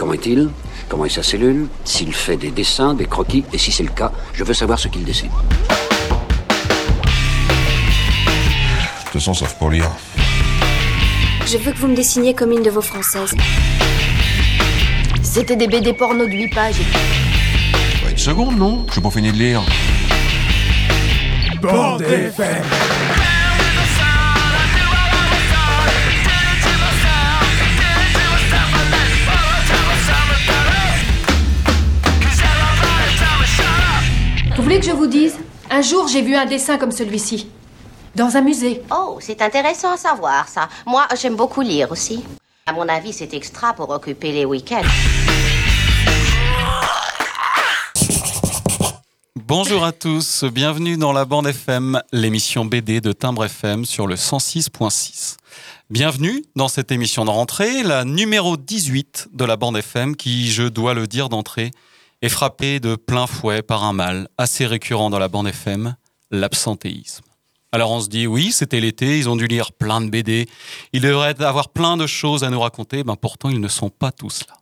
Comment est-il? Comment est sa cellule? S'il fait des dessins, des croquis? Et si c'est le cas, je veux savoir ce qu'il dessine. De toute façon, sauf pour lire. Je veux que vous me dessiniez comme une de vos françaises. C'était des BD porno de 8 pages. Ouais, une seconde, non? Je suis pas fini de lire. Bande FM. Voulez que je vous dise? Un jour, j'ai vu un dessin comme celui-ci. Dans un musée. Oh, c'est intéressant à savoir ça. Moi, j'aime beaucoup lire aussi. À mon avis, c'est extra pour occuper les week-ends. Bonjour à tous, bienvenue dans la bande FM, l'émission BD de Timbre FM sur le 106.6. Bienvenue dans cette émission de rentrée, la numéro 18 de la bande FM qui, je dois le dire d'entrée, est frappée de plein fouet par un mal assez récurrent dans la bande FM, l'absentéisme. Alors on se dit oui, c'était l'été, ils ont dû lire plein de BD, ils devraient avoir plein de choses à nous raconter, ben pourtant ils ne sont pas tous là.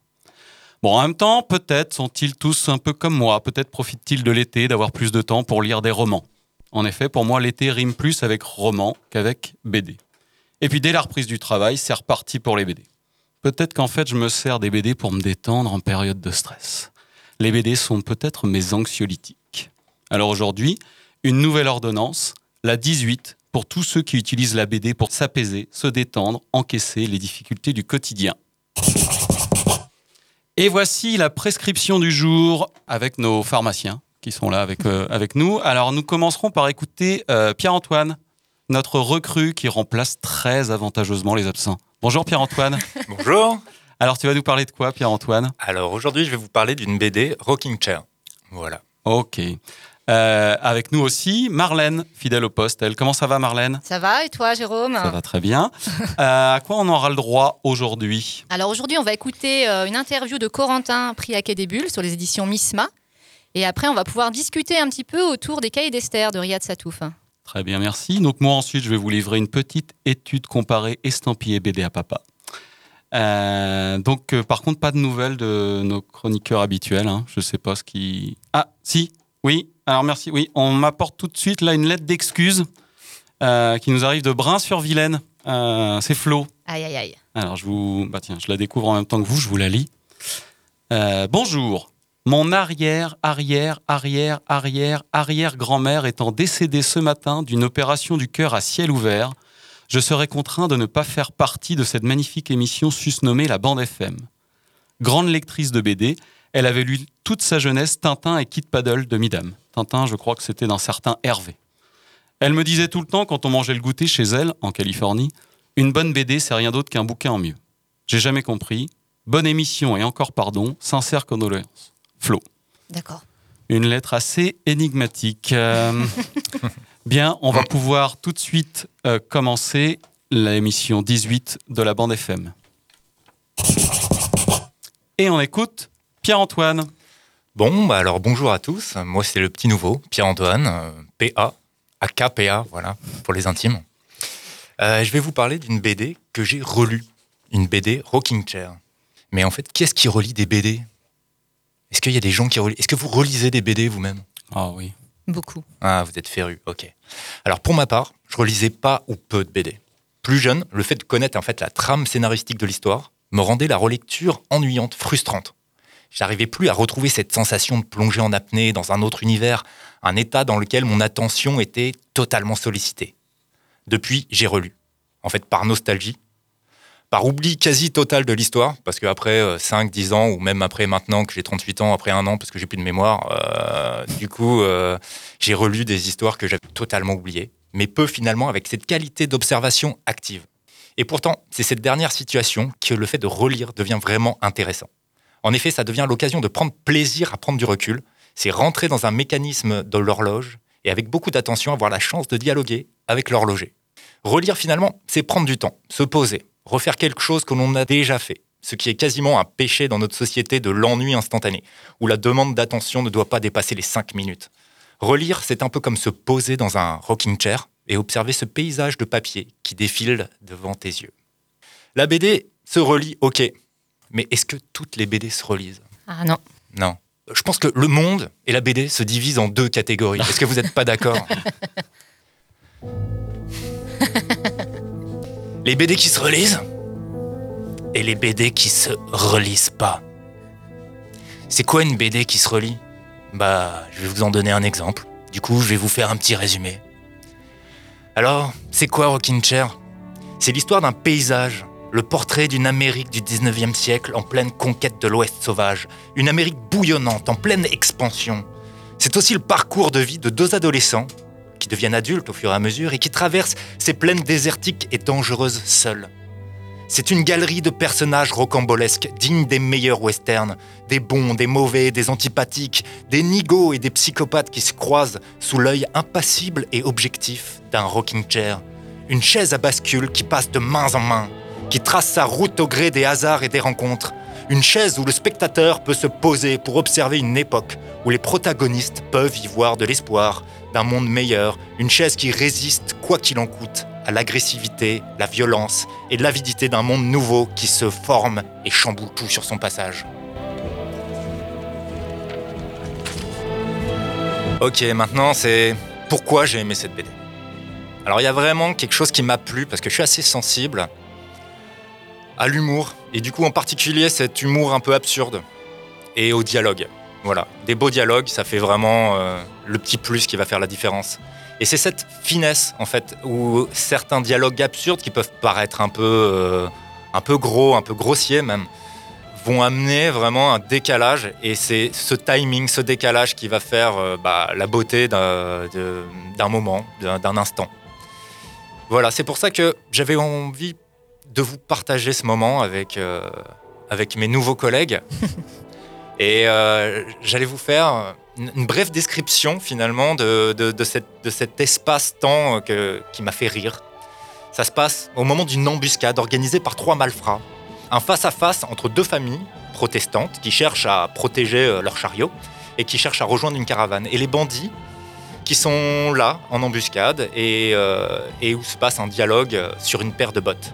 Bon, en même temps, peut-être sont-ils tous un peu comme moi, peut-être profitent-ils de l'été d'avoir plus de temps pour lire des romans. En effet, pour moi, l'été rime plus avec roman qu'avec BD. Et puis dès la reprise du travail, c'est reparti pour les BD. Peut-être qu'en fait, je me sers des BD pour me détendre en période de stress. Les BD sont peut-être mes anxiolytiques. Alors aujourd'hui, une nouvelle ordonnance, la 18, pour tous ceux qui utilisent la BD pour s'apaiser, se détendre, encaisser les difficultés du quotidien. Et voici la prescription du jour avec nos pharmaciens qui sont là avec, euh, avec nous. Alors nous commencerons par écouter euh, Pierre-Antoine, notre recrue qui remplace très avantageusement les absents. Bonjour Pierre-Antoine. Bonjour. Alors tu vas nous parler de quoi Pierre-Antoine? Alors aujourd'hui, je vais vous parler d'une BD Rocking Chair. Voilà. Ok. Euh, avec nous aussi Marlène, fidèle au poste. Elle, comment ça va Marlène? Ça va et toi Jérôme? Ça va très bien. Euh, à quoi on aura le droit aujourd'hui? Alors aujourd'hui, on va écouter euh, une interview de Corentin, prix à Quai des Bulles, sur les éditions Misma. Et après, on va pouvoir discuter un petit peu autour des cahiers d'Esther de Riyad Satouf. Très bien, merci. Donc moi ensuite, je vais vous livrer une petite étude comparée estampillée BD à papa. Euh, donc euh, par contre, pas de nouvelles de nos chroniqueurs habituels. hein. Je sais pas ce qui... Ah, si, oui. Alors merci. Oui, on m'apporte tout de suite là une lettre d'excuse euh, qui nous arrive de Brun-sur-Vilaine. C'est Flo. Aïe, aïe, aïe. Alors, je vous. Bah, tiens, je la découvre en même temps que vous, je vous la lis. Bonjour. Mon arrière, arrière, arrière, arrière, arrière grand-mère étant décédée ce matin d'une opération du cœur à ciel ouvert, je serai contraint de ne pas faire partie de cette magnifique émission susnommée La Bande FM. Grande lectrice de BD, elle avait lu toute sa jeunesse Tintin et Kid Paddle de Midam. Tintin, je crois que c'était d'un certain Hervé. Elle me disait tout le temps, quand on mangeait le goûter chez elle, en Californie, une bonne BD, c'est rien d'autre qu'un bouquin en mieux. J'ai jamais compris. Bonne émission et encore pardon, sincère condoléances. Flo. D'accord. Une lettre assez énigmatique. Euh, bien, on va pouvoir tout de suite euh, commencer l'émission 18 de la bande FM. Et on écoute Pierre-Antoine. Bon, bah alors bonjour à tous. Moi, c'est le petit nouveau, Pierre-Antoine, euh, PA, AKPA, voilà, pour les intimes. Euh, je vais vous parler d'une BD que j'ai relue. Une BD Rocking Chair. Mais en fait, qui est-ce qui relit des BD Est-ce qu'il y a des gens qui relisent Est-ce que vous relisez des BD vous-même? Ah oui. Beaucoup. Ah, vous êtes féru, ok. Alors pour ma part, je relisais pas ou peu de BD. Plus jeune, le fait de connaître en fait la trame scénaristique de l'histoire me rendait la relecture ennuyante, frustrante. J'arrivais plus à retrouver cette sensation de plonger en apnée dans un autre univers, un état dans lequel mon attention était totalement sollicitée. Depuis, j'ai relu. En fait, par nostalgie, par oubli quasi total de l'histoire, parce qu'après 5, 10 ans, ou même après maintenant que j'ai 38 ans, après un an, parce que j'ai plus de mémoire, euh, du coup, euh, j'ai relu des histoires que j'avais totalement oubliées, mais peu finalement avec cette qualité d'observation active. Et pourtant, c'est cette dernière situation que le fait de relire devient vraiment intéressant. En effet, ça devient l'occasion de prendre plaisir à prendre du recul, c'est rentrer dans un mécanisme de l'horloge, et avec beaucoup d'attention avoir la chance de dialoguer avec l'horloger. Relire finalement, c'est prendre du temps, se poser, refaire quelque chose que l'on a déjà fait, ce qui est quasiment un péché dans notre société de l'ennui instantané, où la demande d'attention ne doit pas dépasser les 5 minutes. Relire, c'est un peu comme se poser dans un rocking chair et observer ce paysage de papier qui défile devant tes yeux. La BD se relit, ok. Mais est-ce que toutes les BD se relisent? Ah non. Non. Je pense que le monde et la BD se divisent en deux catégories. Est-ce que vous n'êtes pas d'accord? Les BD qui se relisent et les BD qui se relisent pas. C'est quoi une BD qui se relit? Bah, je vais vous en donner un exemple. Du coup, je vais vous faire un petit résumé. Alors, c'est quoi Rockin' Chair? C'est l'histoire d'un paysage, le portrait d'une Amérique du 19e siècle en pleine conquête de l'Ouest sauvage, une Amérique bouillonnante, en pleine expansion. C'est aussi le parcours de vie de deux adolescents qui deviennent adultes au fur et à mesure et qui traversent ces plaines désertiques et dangereuses seuls. C'est une galerie de personnages rocambolesques, dignes des meilleurs westerns, des bons, des mauvais, des antipathiques, des nigauds et des psychopathes qui se croisent sous l'œil impassible et objectif d'un rocking chair, une chaise à bascule qui passe de main en main, qui trace sa route au gré des hasards et des rencontres, une chaise où le spectateur peut se poser pour observer une époque où les protagonistes peuvent y voir de l'espoir, d'un monde meilleur, une chaise qui résiste quoi qu'il en coûte à l'agressivité, la violence et l'avidité d'un monde nouveau qui se forme et chamboule tout sur son passage. Ok, maintenant c'est pourquoi j'ai aimé cette BD. Alors il y a vraiment quelque chose qui m'a plu parce que je suis assez sensible à l'humour et du coup en particulier cet humour un peu absurde et au dialogue. Voilà, des beaux dialogues, ça fait vraiment euh, le petit plus qui va faire la différence. Et c'est cette finesse, en fait, où certains dialogues absurdes qui peuvent paraître un peu, euh, un peu gros, un peu grossiers même, vont amener vraiment un décalage. Et c'est ce timing, ce décalage qui va faire euh, bah, la beauté d'un moment, d'un instant. Voilà, c'est pour ça que j'avais envie de vous partager ce moment avec, euh, avec mes nouveaux collègues. Et euh, j'allais vous faire une, brève description finalement de, de- de cette- de cet espace-temps euh, que- qui m'a fait rire. Ça se passe au moment d'une embuscade organisée par trois malfrats. Un face-à-face entre deux familles protestantes qui cherchent à protéger leur chariot et qui cherchent à rejoindre une caravane. Et les bandits qui sont là en embuscade et, euh, et où se passe un dialogue sur une paire de bottes.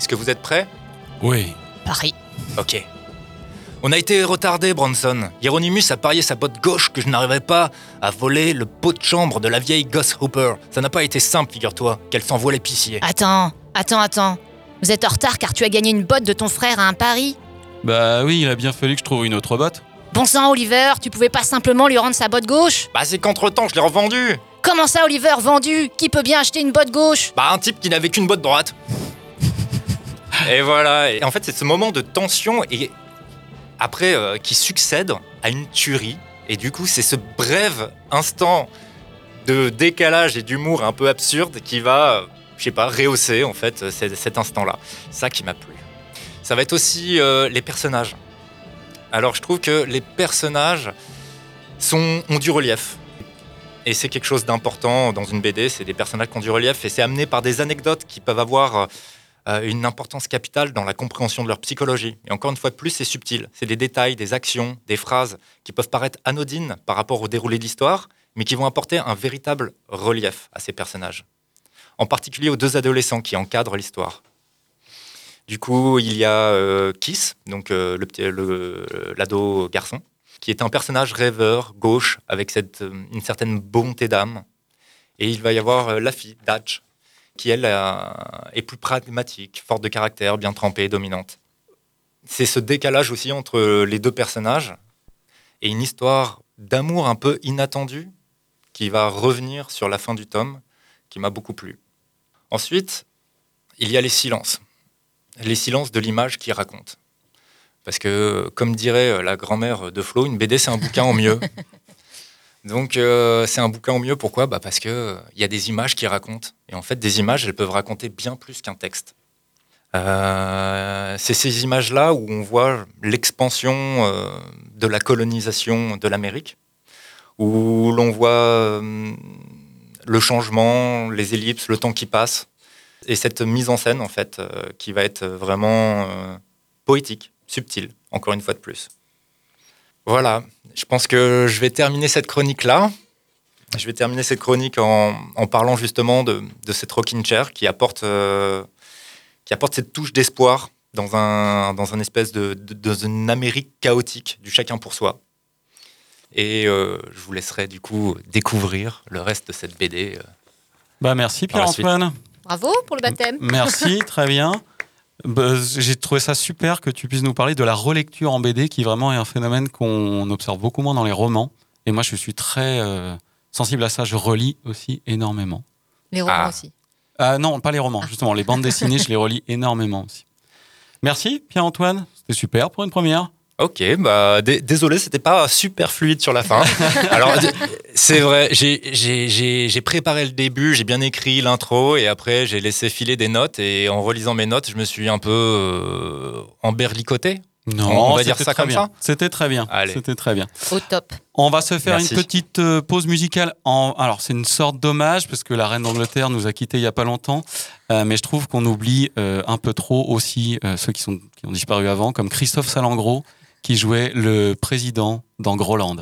Est-ce que vous êtes prêts? Oui. Paris. Ok. On a été retardé, Bronson. Hieronymus a parié sa botte gauche que je n'arriverais pas à voler le pot de chambre de la vieille Goss Hooper. Ça n'a pas été simple, figure-toi, qu'elle s'envoie l'épicier. Attends, attends, attends. Vous êtes en retard car tu as gagné une botte de ton frère à un pari? Bah oui, il a bien fallu que je trouve une autre botte. Bon sang, Oliver, tu pouvais pas simplement lui rendre sa botte gauche? Bah c'est qu'entre-temps, je l'ai revendu Comment ça, Oliver, vendu? Qui peut bien acheter une botte gauche? Bah un type qui n'avait qu'une botte droite. Et voilà. Et en fait, c'est ce moment de tension et après euh, qui succède à une tuerie. Et du coup, c'est ce bref instant de décalage et d'humour un peu absurde qui va, euh, je sais pas, rehausser en fait euh, cet, instant-là. Ça qui m'a plu. Ça va être aussi euh, les personnages. Alors, je trouve que les personnages sont, ont du relief. Et c'est quelque chose d'important dans une BD, c'est des personnages qui ont du relief et c'est amené par des anecdotes qui peuvent avoir une importance capitale dans la compréhension de leur psychologie. Et encore une fois de plus, c'est subtil. C'est des détails, des actions, des phrases qui peuvent paraître anodines par rapport au déroulé de l'histoire, mais qui vont apporter un véritable relief à ces personnages. En particulier aux deux adolescents qui encadrent l'histoire. Du coup, il y a euh, Kiss, donc euh, le l'ado garçon, qui est un personnage rêveur, gauche, avec cette, euh, une certaine bonté d'âme. Et il va y avoir euh, la fille, Datch, qui elle est plus pragmatique, forte de caractère, bien trempée, dominante. C'est ce décalage aussi entre les deux personnages et une histoire d'amour un peu inattendue qui va revenir sur la fin du tome, qui m'a beaucoup plu. Ensuite, il y a les silences. Les silences de l'image qui raconte. Parce que, comme dirait la grand-mère de Flo, une BD, c'est un bouquin en mieux. Donc, euh, c'est un bouquin en mieux. Pourquoi? Bah Parce qu'il y a des images qui racontent. Et en fait, des images, elles peuvent raconter bien plus qu'un texte. Euh, c'est ces images-là où on voit l'expansion euh, de la colonisation de l'Amérique, où l'on voit euh, le changement, les ellipses, le temps qui passe, et cette mise en scène, en fait, euh, qui va être vraiment euh, poétique, subtile, encore une fois de plus. Voilà, je pense que je vais terminer cette chronique-là. Je vais terminer cette chronique en, en parlant justement de, de cette rocking chair qui apporte, euh, qui apporte cette touche d'espoir dans un, dans un espèce de, de- dans une Amérique chaotique du chacun pour soi. Et euh, je vous laisserai du coup découvrir le reste de cette BD. euh. Bah merci. Pierre-Antoine. Bravo pour le baptême. Merci, très bien. Bah, J'ai trouvé ça super que tu puisses nous parler de la relecture en BD, qui vraiment est un phénomène qu'on observe beaucoup moins dans les romans. Et moi, je suis très euh, sensible à ça. Je relis aussi énormément. Les romans Ah. aussi. Ah non, pas les romans, justement. Les bandes dessinées, je les relis énormément aussi. Merci, Pierre-Antoine. C'était super pour une première. Ok, bah dé- désolé, c'était pas super fluide sur la fin. Alors d- c'est vrai, j'ai- j'ai j'ai- j'ai préparé le début, j'ai bien écrit l'intro et après j'ai laissé filer des notes et en relisant mes notes, je me suis un peu euh, emberlicoté. Non, On va dire ça comme bien. ça C'était très bien. Allez. C'était très bien. Au top. On va se faire Merci. une petite euh, pause musicale. En... Alors, c'est une sorte d'hommage parce que la reine d'Angleterre nous a quittés il y a pas longtemps. Euh, mais je trouve qu'on oublie euh, un peu trop aussi euh, ceux qui, sont, qui ont disparu avant, comme Christophe Salengro, qui jouait le président dans Groland.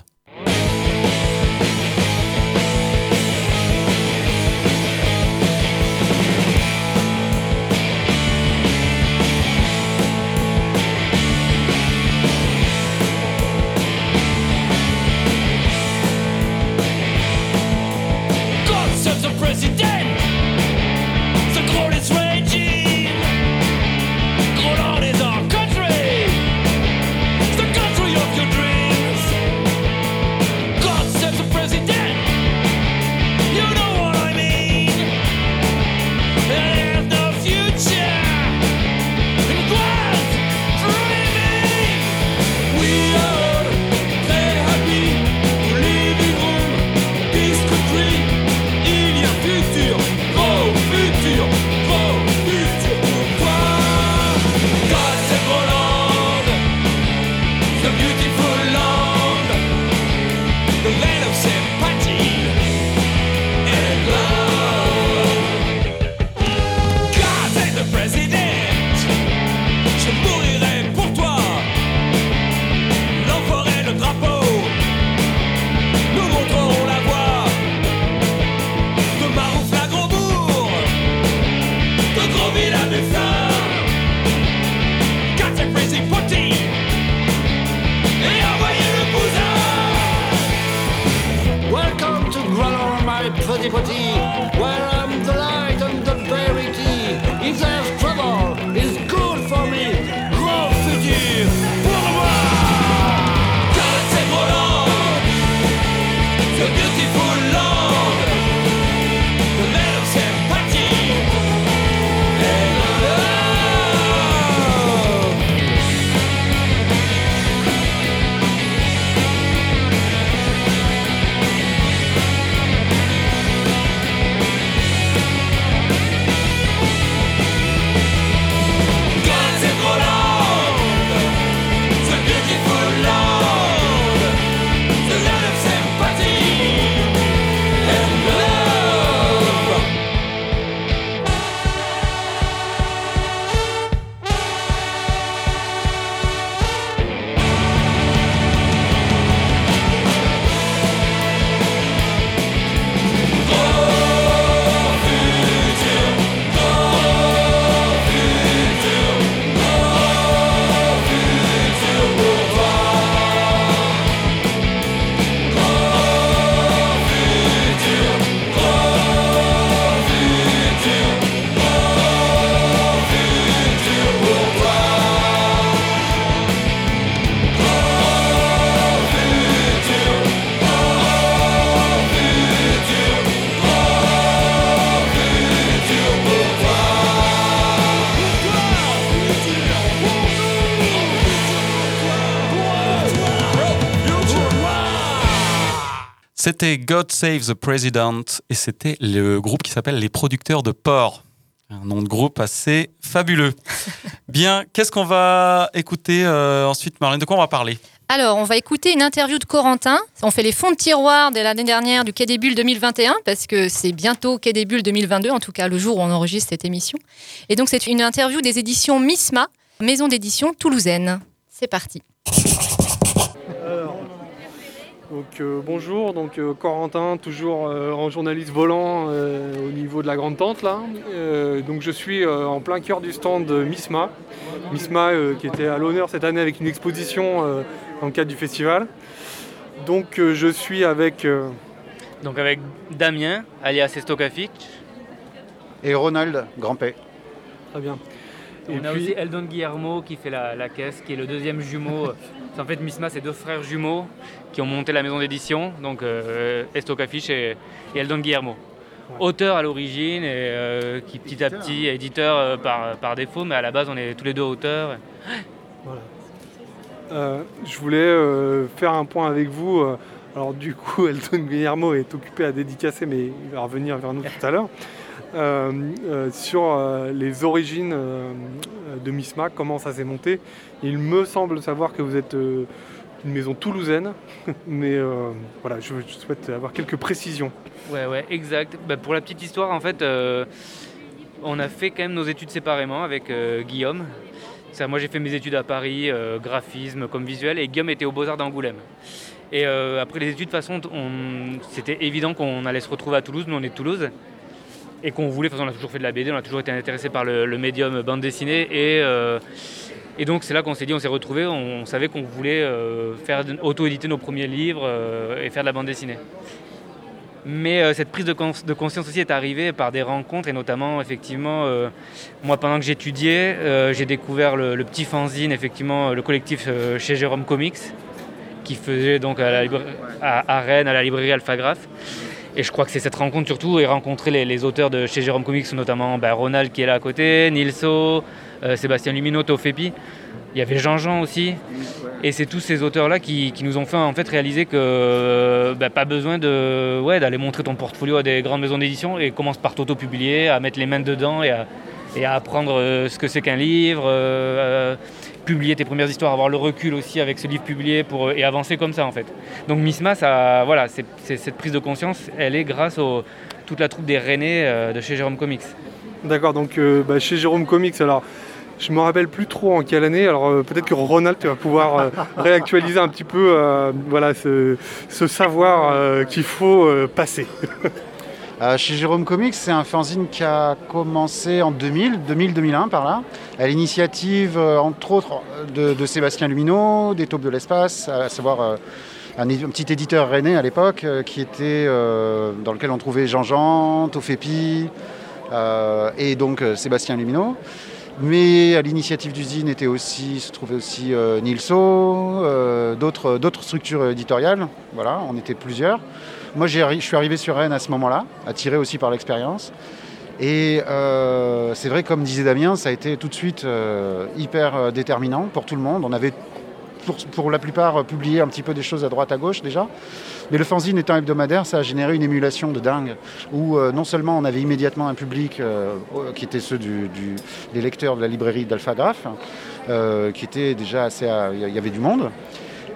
C'était God Save the President et c'était le groupe qui s'appelle Les Producteurs de Porc. Un nom de groupe assez fabuleux. Bien, qu'est-ce qu'on va écouter euh, ensuite, Marlène? De quoi on va parler? Alors, on va écouter une interview de Corentin. On fait les fonds de tiroir de l'année dernière du Quai des Bulles 2021, parce que c'est bientôt Quai des Bulles 2022, en tout cas le jour où on enregistre cette émission. Et donc, c'est une interview des éditions Misma, maison d'édition toulousaine. C'est parti. Donc euh, bonjour, donc euh, Corentin, toujours euh, en journaliste volant euh, au niveau de la grande tente là. Euh, donc je suis euh, en plein cœur du stand de Misma. Misma euh, qui était à l'honneur cette année avec une exposition euh, dans le cadre du festival. Donc euh, je suis avec euh, Donc avec Damien, alias Estokafic. Et Ronald Grand-P. Très bien. On Et a puis- aussi Eldon Guillermo qui fait la, la caisse, qui est le deuxième jumeau. En fait Misma, c'est deux frères jumeaux qui ont monté la maison d'édition, donc euh, et, et Eldon Guillermo. Auteur à l'origine et euh, qui petit à petit éditeur euh, par, par défaut, mais à la base on est tous les deux auteurs. Voilà. Euh, je voulais faire un point avec vous. alors du coup, Elton Guillermo est occupé à dédicacer, mais il va revenir vers nous tout à l'heure. Euh, euh, sur euh, les origines de Misma, comment ça s'est monté. Il me semble savoir que vous êtes une maison toulousaine, mais voilà, je, souhaite avoir quelques précisions. Ouais, ouais, exact. Bah, pour la petite histoire, en fait, on a fait quand même nos études séparément avec Guillaume. Moi, j'ai fait mes études à Paris, graphisme comme visuel, et Guillaume était au Beaux-Arts d'Angoulême. Et après les études, de toute façon, on- c'était évident qu'on allait se retrouver à Toulouse. Nous, on est de Toulouse. Et qu'on voulait, façon, on a toujours fait de la BD, on a toujours été intéressé par le, médium bande dessinée. Et, euh, et donc, c'est là qu'on s'est dit, on s'est retrouvés, on, savait qu'on voulait euh, faire auto-éditer nos premiers livres euh, et faire de la bande dessinée. Mais cette prise de, cons- de conscience aussi est arrivée par des rencontres et notamment effectivement moi pendant que j'étudiais j'ai découvert le, petit fanzine effectivement le collectif chez Jérôme Comics qui faisait donc à, à Rennes à la librairie Alphagraph et je crois que c'est cette rencontre surtout et rencontrer les, auteurs de chez Jérôme Comics notamment bah, Ronald qui est là à côté, Nilso, euh, Sébastien Lumino, Tofepi il y avait Jean-Jean aussi. Et c'est tous ces auteurs-là qui, nous ont fait en fait réaliser que bah, pas besoin de ouais, d'aller montrer ton portfolio à des grandes maisons d'édition et commence par t'auto-publier, à mettre les mains dedans et à, apprendre euh, ce que c'est qu'un livre, euh, publier tes premières histoires, avoir le recul aussi avec ce livre publié pour, et avancer comme ça en fait. Donc Misma, ça, voilà, cette prise de conscience, elle est grâce à toute la troupe des Rennais euh, de chez Jérôme Comics. D'accord, donc euh, bah, chez Jérôme Comics, alors je me rappelle plus trop en quelle année, alors euh, peut-être que Ronald tu vas pouvoir euh, réactualiser un petit peu euh, voilà, ce, ce savoir euh, qu'il faut euh, passer. Euh, chez Jérôme Comics, c'est un fanzine qui a commencé en 2000, 2000-2001 par là, à l'initiative, euh, entre autres, de, Sébastien Lumineau, des Taupes de l'espace, à savoir euh, un, petit éditeur rennais à l'époque, dans lequel on trouvait Jean-Jean, Tofepi euh, et donc Sébastien Lumineau. Mais à l'initiative d'usine était aussi, se trouvait aussi Nilso, d'autres structures éditoriales. Voilà, on était plusieurs. Moi, je suis arrivé sur Rennes à ce moment-là, attiré aussi par l'expérience. Et euh, c'est vrai, comme disait Damien, ça a été tout de suite euh, hyper euh, déterminant pour tout le monde. On avait pour, la plupart publié un petit peu des choses à droite à gauche déjà. Mais le fanzine étant hebdomadaire, ça a généré une émulation de dingue, où non seulement on avait immédiatement un public qui était ceux des lecteurs de la librairie d'Alphagraph, qui était déjà assez... Il y avait du monde.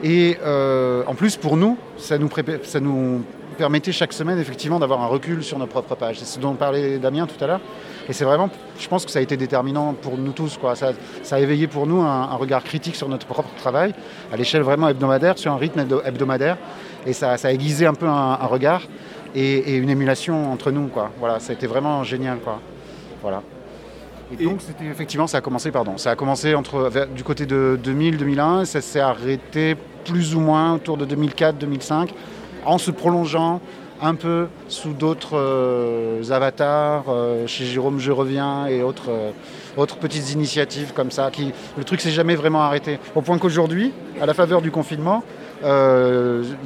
Et en plus, pour nous, ça nous, ça nous permettait chaque semaine effectivement d'avoir un recul sur nos propres pages. C'est ce dont parlait Damien tout à l'heure. Et c'est vraiment, je pense que ça a été déterminant pour nous tous. Quoi. Ça, ça a éveillé pour nous un, un regard critique sur notre propre travail, à l'échelle vraiment hebdomadaire, sur un rythme hebdo- hebdomadaire. Et ça, ça a aiguisé un peu un, un regard et, et une émulation entre nous. Quoi. Voilà, ça a été vraiment génial. Quoi. Voilà. Et donc, c'était effectivement, ça a commencé, pardon, ça a commencé entre, vers- du côté de 2000-2001, ça s'est arrêté plus ou moins autour de 2004-2005, en se prolongeant un peu sous d'autres euh, avatars, euh, chez Jérôme Je Reviens et autres, euh, autres petites initiatives comme ça. Qui, le truc s'est jamais vraiment arrêté. Au point qu'aujourd'hui, à la faveur du confinement, il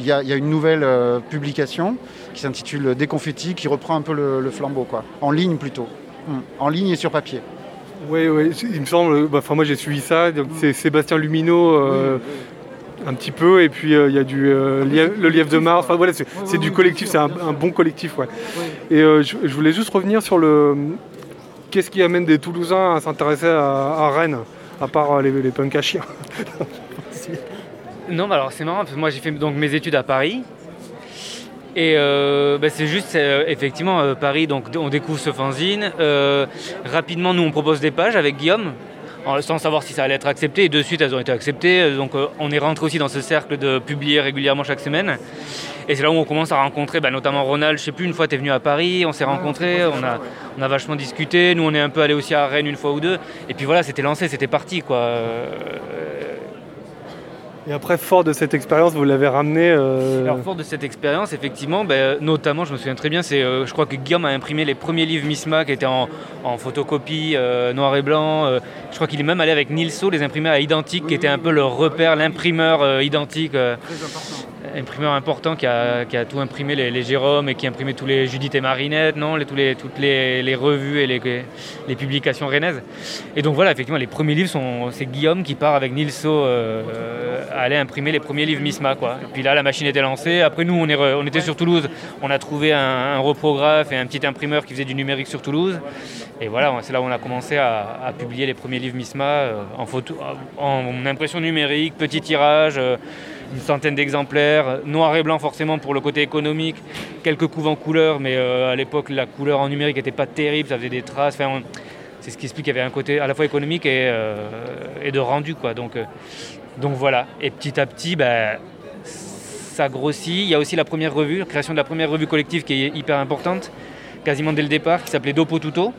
y, a- il y a une nouvelle publication qui s'intitule Déconfetti, qui reprend un peu le, le flambeau, quoi. en ligne plutôt. Hum, En ligne et sur papier. Oui, oui, il me semble, bah, enfin, moi j'ai suivi ça, donc c'est Sébastien Lumineau euh, un petit peu, et puis euh, il y a du, euh, Lie- le Lièvre de Mars, enfin voilà, c'est c'est du collectif, c'est un, un bon collectif. Ouais. Et euh, je, je voulais juste revenir sur le. Qu'est-ce qui amène des Toulousains à s'intéresser à, à Rennes, à part euh, les, les punks à chiens Non, bah alors c'est marrant, parce que moi j'ai fait donc mes études à Paris. Et euh, bah, c'est juste, euh, effectivement, euh, Paris, donc on découvre ce fanzine. Euh, rapidement, nous on propose des pages avec Guillaume. Sans savoir si ça allait être accepté. Et de suite, elles ont été acceptées. Euh, Donc euh, on est rentré aussi dans ce cercle de publier régulièrement chaque semaine. Et c'est là où on commence à rencontrer, bah, notamment Ronald. Je sais plus, une fois, tu es venu à Paris, on s'est rencontrés, on a, on a vachement discuté. Nous, on est un peu allé aussi à Rennes une fois ou deux. Et puis voilà, c'était lancé, c'était parti. quoi. Euh, Et après, fort de cette expérience, vous l'avez ramené. euh, Alors fort de cette expérience, effectivement, ben, notamment, je me souviens très bien, c'est, euh, je crois que Guillaume a imprimé les premiers livres Misma qui étaient en, en photocopie euh, noir et blanc. euh, je crois qu'il est même allé avec Nilso les imprimer à identique, qui était un peu leur repère, l'imprimeur euh, identique. euh, imprimeur important qui a, tout imprimé, les, les Jérôme, et qui a imprimé tous les Judith et Marinette, non, les, toutes les, revues et les, publications rennaises. Et donc voilà, effectivement, les premiers livres, sont, c'est Guillaume qui part avec Nilso euh, euh, aller imprimer les premiers livres Misma. Quoi. Et puis là, la machine était lancée. Après, nous, on, était sur Toulouse, on a trouvé un, reprographe et un petit imprimeur qui faisait du numérique sur Toulouse. Et voilà, c'est là où on a commencé à, publier les premiers livres Misma euh, en, photo, en impression numérique, petit tirage. Une centaine d'exemplaires, noir et blanc forcément pour le côté économique, quelques couves en couleur, mais euh, à l'époque la couleur en numérique n'était pas terrible, ça faisait des traces. C'est ce qui explique qu'il y avait un côté à la fois économique et, euh, de rendu. Quoi. Donc, euh, donc voilà. Et petit à petit, ben, ça grossit. Il y a aussi la première revue, la création de la première revue collective qui est hyper importante, quasiment dès le départ, qui s'appelait Dopo Tuto.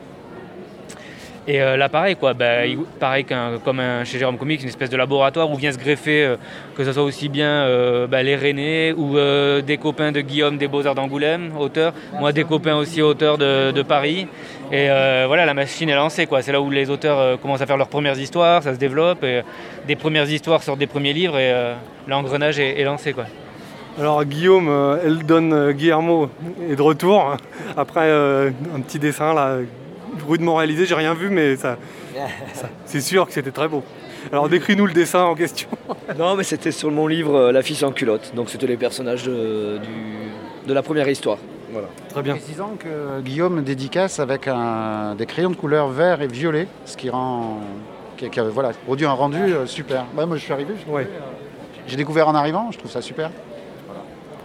Et euh, là, pareil, quoi, bah, il- pareil comme un, chez Jérôme Comics, une espèce de laboratoire où vient se greffer, euh, que ce soit aussi bien euh, bah, les Rennais ou des copains de Guillaume des Beaux-Arts d'Angoulême, auteurs, moi des copains aussi auteurs de, Paris. Et voilà, la machine est lancée. C'est là où les auteurs commencent à faire leurs premières histoires, ça se développe, et, des premières histoires sortent des premiers livres, et l'engrenage est, lancé, quoi. Alors Guillaume Eldon Guillermo est de retour après euh, un petit dessin là rudement réalisé. J'ai rien vu mais ça, ça- c'est sûr que c'était très beau. Alors décris-nous le dessin en question. Non, mais c'était sur mon livre euh, La fille sans culotte. Donc c'était les personnages de, du- de la première histoire. Voilà. Très bien. Précisant que Guillaume dédicace avec un- des crayons de couleur vert et violet, ce qui rend. qui, qui a, voilà, produit un rendu euh, super. Ouais, moi je suis arrivé, euh, j'ai découvert en arrivant, je trouve ça super.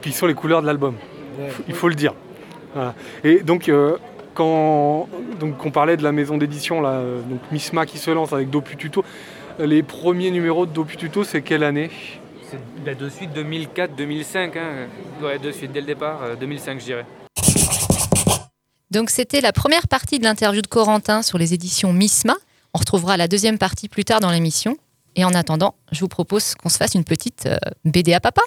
Qui sont les couleurs de l'album. Il faut le dire. Voilà. Et donc euh, quand donc on parlait de la maison d'édition là, euh, donc Misma qui se lance avec Dopu Tuto. euh, Les premiers numéros de Dopu Tuto, c'est quelle année? C'est bah, de suite 2004-2005, hein. ouais, de suite dès le départ, euh, 2005 je dirais. Donc c'était la première partie de l'interview de Corentin sur les éditions Misma. On retrouvera la deuxième partie plus tard dans l'émission. Et en attendant, je vous propose qu'on se fasse une petite euh, BD à papa.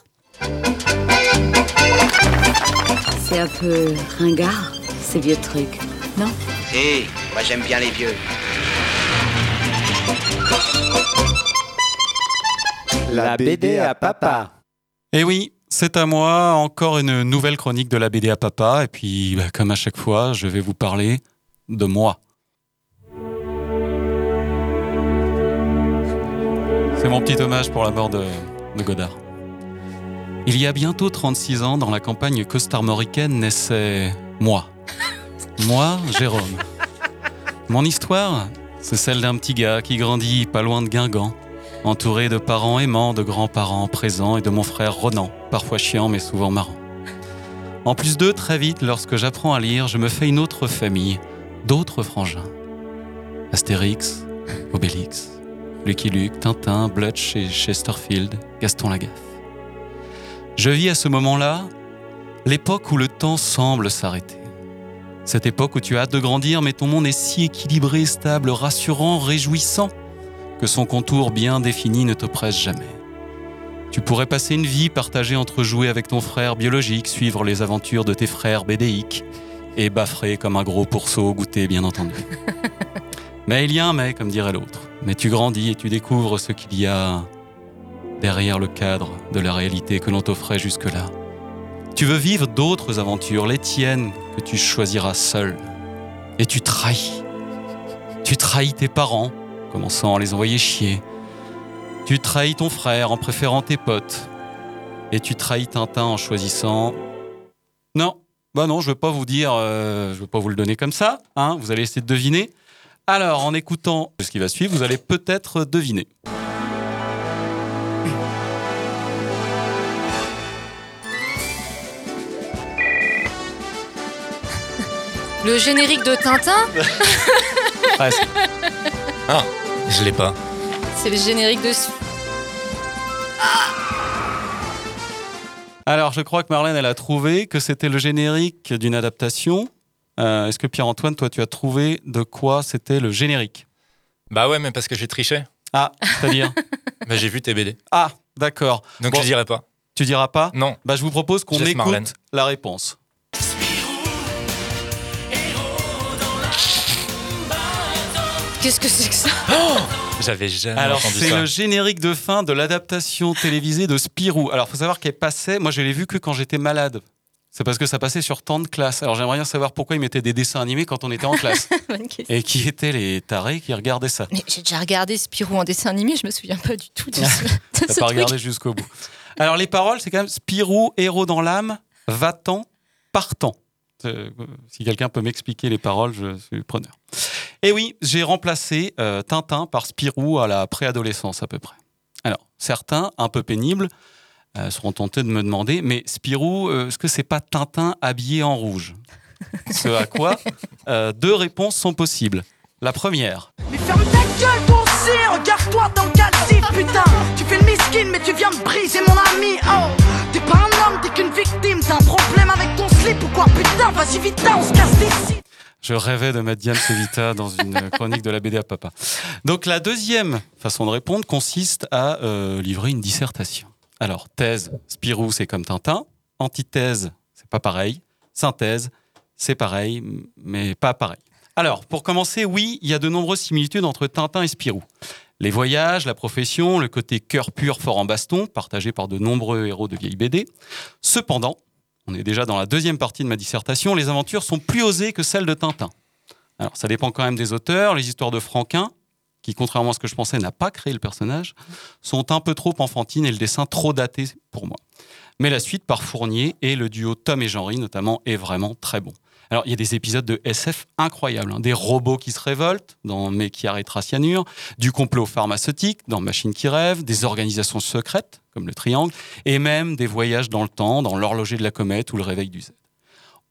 C'est un peu ringard, ces vieux trucs, non? Hé, moi j'aime bien les vieux. La BD à papa. Eh oui, c'est à moi, encore une nouvelle chronique de la BD à papa. Et puis, bah, comme à chaque fois, je vais vous parler de moi. C'est mon petit hommage pour la mort de, de Godard. Il y a bientôt 36 ans, dans la campagne costarmoricaine, naissait moi. Moi, Jérôme. Mon histoire, c'est celle d'un petit gars qui grandit pas loin de Guingamp, entouré de parents aimants, de grands-parents présents et de mon frère Ronan, parfois chiant mais souvent marrant. En plus d'eux, très vite, lorsque j'apprends à lire, je me fais une autre famille, d'autres frangins. Astérix, Obélix, Lucky Luke, Tintin, Blutch et Chesterfield, Gaston Lagaffe. Je vis à ce moment-là l'époque où le temps semble s'arrêter. Cette époque où tu as hâte de grandir, mais ton monde est si équilibré, stable, rassurant, réjouissant, que son contour bien défini ne t'oppresse jamais. Tu pourrais passer une vie partagée entre jouer avec ton frère biologique, suivre les aventures de tes frères bédéiques, et baffrer comme un gros pourceau au goûter, bien entendu. mais il y a un mais, comme dirait l'autre. Mais tu grandis et tu découvres ce qu'il y a derrière le cadre de la réalité que l'on t'offrait jusque-là. Tu veux vivre d'autres aventures, les tiennes, que tu choisiras seul. Et tu trahis. Tu trahis tes parents, commençant à les envoyer chier. Tu trahis ton frère en préférant tes potes. Et tu trahis Tintin en choisissant... Non, bah non, je ne veux pas vous dire, euh, je veux pas vous le donner comme ça. Hein, vous allez essayer de deviner. Alors, en écoutant ce qui va suivre, vous allez peut-être deviner. Le générique de Tintin Presque. Ah, Je l'ai pas. C'est le générique de. Alors, je crois que Marlène, elle a trouvé que c'était le générique d'une adaptation. Euh, Est-ce que Pierre-Antoine, toi, tu as trouvé de quoi c'était le générique? Bah ouais, mais parce que j'ai triché. Ah, c'est-à-dire? Bah j'ai vu tes BD. Ah, d'accord. Donc Bon, je dirai pas. Tu diras pas? Non. Bah, je vous propose qu'on écoute Marlène. la réponse. Qu'est-ce que c'est que ça J'avais jamais Alors, entendu c'est ça. le générique de fin de l'adaptation télévisée de Spirou. Alors, faut savoir qu'elle passait. Moi, je l'ai vu que quand j'étais malade. C'est parce que ça passait sur temps de classe. Alors, j'aimerais bien savoir pourquoi ils mettaient des dessins animés quand on était en classe. Et qui étaient les tarés qui regardaient ça Mais j'ai déjà regardé Spirou en dessin animé, je me souviens pas du tout de de T'as pas truc. regardé jusqu'au bout. Alors, les paroles, c'est quand même Spirou, héros dans l'âme, va-t'en, partant. Euh, si quelqu'un peut m'expliquer les paroles, je suis preneur. Et oui, j'ai remplacé euh, Tintin par Spirou à la préadolescence à peu près. Alors, certains, un peu pénibles, euh, seront tentés de me demander, mais Spirou, euh, est-ce que c'est pas Tintin habillé en rouge? Ce à quoi deux réponses sont possibles. La première, Mais ferme ta gueule aussi, regarde-toi dans le calcif putain. Tu fais le miskin mais tu viens de briser mon ami Oh. T'es pas un homme, t'es qu'une victime T'as un problème avec ton slip ou quoi? Putain Vas-y vite on se casse d'ici Je rêvais de mettre Diane Sevita dans une chronique de la BD à papa. Donc la deuxième façon de répondre consiste à euh, livrer une dissertation. Alors thèse, Spirou c'est comme Tintin. Antithèse, c'est pas pareil. Synthèse, c'est pareil, mais pas pareil. Alors pour commencer, oui, il y a de nombreuses similitudes entre Tintin et Spirou. Les voyages, la profession, le côté cœur pur fort en baston, partagé par de nombreux héros de vieilles BD. Cependant, on est déjà dans la deuxième partie de ma dissertation, les aventures sont plus osées que celles de Tintin. Alors, ça dépend quand même des auteurs. Les histoires de Franquin, qui, contrairement à ce que je pensais, n'a pas créé le personnage, sont un peu trop enfantines et le dessin trop daté pour moi. Mais la suite par Fournier et le duo Tom et Jean-Ry, notamment, est vraiment très bon. Alors, il y a des épisodes de SF incroyables. hein. Des robots qui se révoltent dans Mais qui arrêtera cyanure, du complot pharmaceutique dans Machine qui rêve, des organisations secrètes comme le Triangle, et même des voyages dans le temps dans L'horloger de la comète ou Le réveil du Z.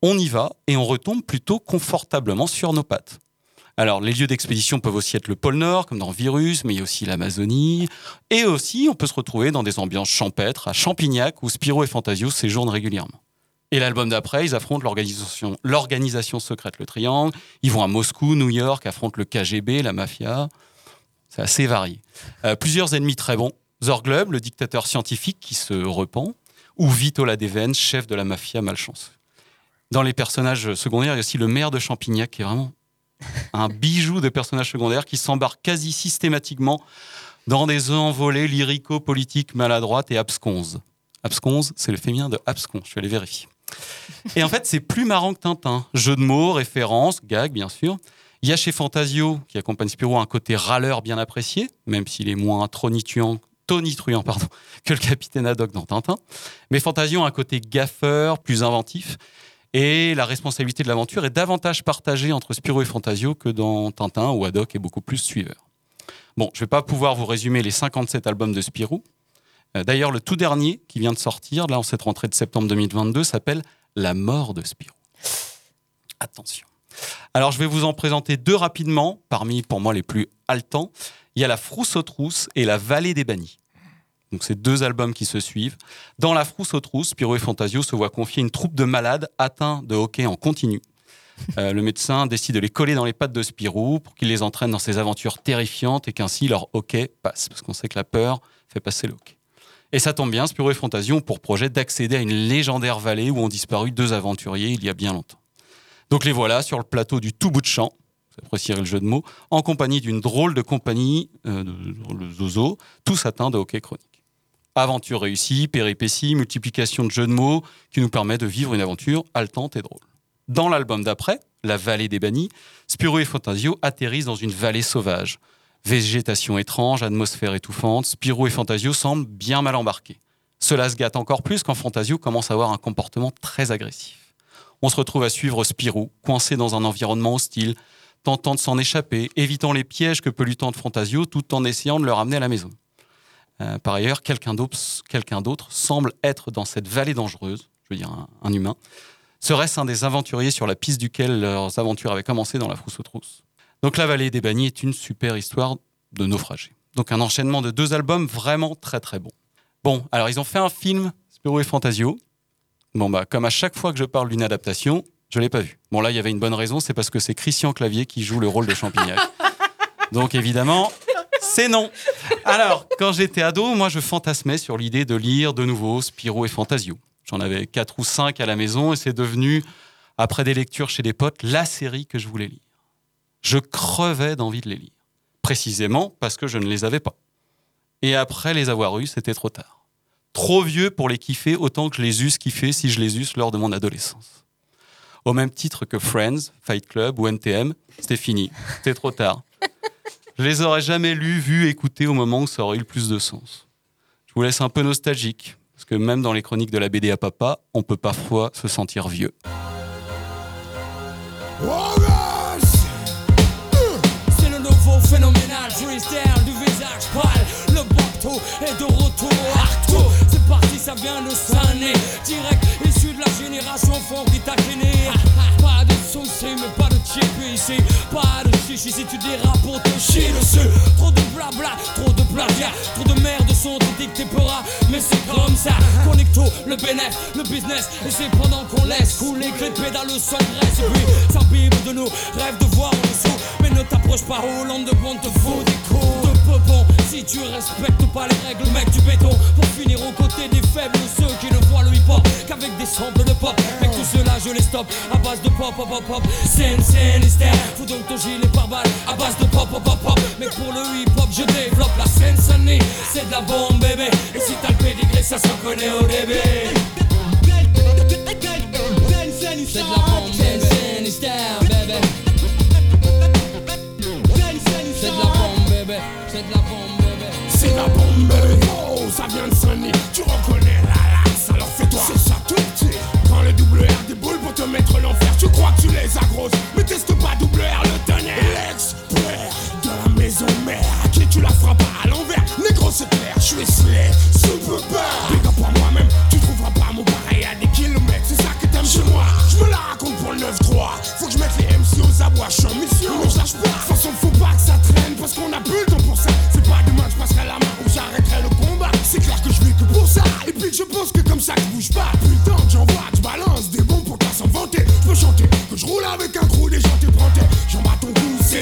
On y va et on retombe plutôt confortablement sur nos pattes. Alors, les lieux d'expédition peuvent aussi être le pôle Nord, comme dans Virus, mais il y a aussi l'Amazonie. Et aussi, on peut se retrouver dans des ambiances champêtres, à Champignac, où Spirou et Fantasio séjournent régulièrement. Et l'album d'après, ils affrontent l'organisation, l'organisation secrète Le Triangle. Ils vont à Moscou, New York, affrontent le KGB, la mafia. C'est assez varié. Euh, plusieurs ennemis très bons. Zorglub, le dictateur scientifique qui se repent, ou Vito Ladeven, chef de la mafia malchance. Dans les personnages secondaires, il y a aussi le maire de Champignac, qui est vraiment un bijou de personnage secondaire qui s'embarque quasi systématiquement dans des envolées lyrico-politiques maladroites et absconses. Absconse, c'est le féminin de abscon, je suis allé vérifier. Et en fait, c'est plus marrant que Tintin. Jeu de mots, références, gags, bien sûr. Il y a chez Fantasio, qui accompagne Spirou, un côté râleur bien apprécié, même s'il est moins tonitruant, tonitruant pardon, que le capitaine Haddock dans Tintin. Mais Fantasio a un côté gaffeur, plus inventif. Et la responsabilité de l'aventure est davantage partagée entre Spirou et Fantasio que dans Tintin, où Haddock est beaucoup plus suiveur. Bon, je ne vais pas pouvoir vous résumer les 57 albums de Spirou. Euh, D'ailleurs, le tout dernier qui vient de sortir, là, en cette rentrée de septembre 2022, s'appelle La mort de Spirou. Attention. Alors, je vais vous en présenter deux rapidement, parmi pour moi les plus haletants. Il y a La Frousse aux trousses et La Vallée des bannis. Donc, c'est deux albums qui se suivent. Dans La Frousse aux trousses, Spirou et Fantasio se voient confier une troupe de malades atteints de hockey en continu. Euh, le médecin décide de les coller dans les pattes de Spirou pour qu'il les entraîne dans ses aventures terrifiantes et qu'ainsi leur hockey passe, parce qu'on sait que la peur fait passer le hockey. Et ça tombe bien, Spirou et Fantasio ont pour projet d'accéder à une légendaire vallée où ont disparu deux aventuriers il y a bien longtemps. Donc les voilà sur le plateau du tout bout de champ, vous apprécierez le jeu de mots, en compagnie d'une drôle de compagnie, euh, le Zozo, tous atteints de hockey chronique. Aventure réussie, péripéties, multiplication de jeux de mots qui nous permet de vivre une aventure haletante et drôle. Dans l'album d'après, La vallée des bannis, Spirou et Fantasio atterrissent dans une vallée sauvage. Végétation étrange, atmosphère étouffante, Spirou et Fantasio semblent bien mal embarqués. Cela se gâte encore plus quand Fantasio commence à avoir un comportement très agressif. On se retrouve à suivre Spirou, coincé dans un environnement hostile, tentant de s'en échapper, évitant les pièges que peut lui tendre Fantasio tout en essayant de le ramener à la maison. Euh, par ailleurs, quelqu'un d'autre, semble être dans cette vallée dangereuse, je veux dire un, humain. Serait-ce un des aventuriers sur la piste duquel leurs aventures avaient commencé dans la frousse aux trousses? Donc la vallée des bannis est une super histoire de Naufragé. Donc un enchaînement de deux albums vraiment très très bons. Bon, alors ils ont fait un film, Spirou et Fantasio. Bon, bah, comme à chaque fois que je parle d'une adaptation, je l'ai pas vu. Bon, là, il y avait une bonne raison, c'est parce que c'est Christian Clavier qui joue le rôle de Champignac. Donc évidemment, c'est non. Alors, quand j'étais ado, moi, je fantasmais sur l'idée de lire de nouveau Spirou et Fantasio. J'en avais quatre ou cinq à la maison et c'est devenu, après des lectures chez des potes, la série que je voulais lire. Je crevais d'envie de les lire. Précisément parce que je ne les avais pas. Et après les avoir eus, c'était trop tard. Trop vieux pour les kiffer autant que je les eusse kiffés si je les eusse lors de mon adolescence. Au même titre que Friends, Fight Club ou NTM, c'était fini. C'était trop tard. Je les aurais jamais lus, vus, écoutés au moment où ça aurait eu le plus de sens. Je vous laisse un peu nostalgique, parce que même dans les chroniques de la BD à papa, on peut parfois se sentir vieux. Ça vient de Sané. Direct issu de la génération fond qui t'a. Pas de soucis, mais pas de chip ici. Pas de chichi si tu dérapes pour te chier dessus. Trop de blabla, trop de plagiat. Trop de merde sont dictés peur mais c'est comme ça. Connecto, le bénéf, le business. Et c'est pendant qu'on laisse couler que les pédales s'engraissent. Et puis, ça bible de nous, rêve de voir en dessous. Mais ne t'approche pas, Hollande de bon te faut des coups de peupon. Si tu respectes pas les règles, mec, du béton. Pour finir aux côtés des faibles, ceux qui ne voient le hip-hop qu'avec des samples de pop. Mec, tout cela, je les stoppe à base de pop, pop, pop, pop. Scène, scène. Fous donc ton gilet par balle à base de pop, pop, pop, pop. Mais pour le hip-hop, je développe la scène. C'est de la bombe, bébé. Et si t'as le pédigré, ça se reconnaît au début. C'est de la bombe, bébé. C'est la bombe. Oh, ça vient de sonner. Tu reconnais la lasse, alors fais-toi. C'est ça tout petit. Prends le double R des boules pour te mettre l'enfer. Tu crois que tu les as grosses, mais teste pas double R le tonnerre. L'expert de la maison mère. À qui tu la feras pas à l'envers. Négro, c'est clair, je suis slay. Super pas. Big up à moi-même. Tu trouveras pas mon pareil à des kilomètres. C'est ça que t'aimes chez moi. Je me la raconte pour le 9-3. Faut que je mette les MC aux abois. Je suis en mission, mais je pas. Façon, je pense que comme ça que je bouge pas. Putain, que j'envoie, tu balances des bombes pour pas s'en vanter. Je peux chanter que je roule avec un crew des gens t'es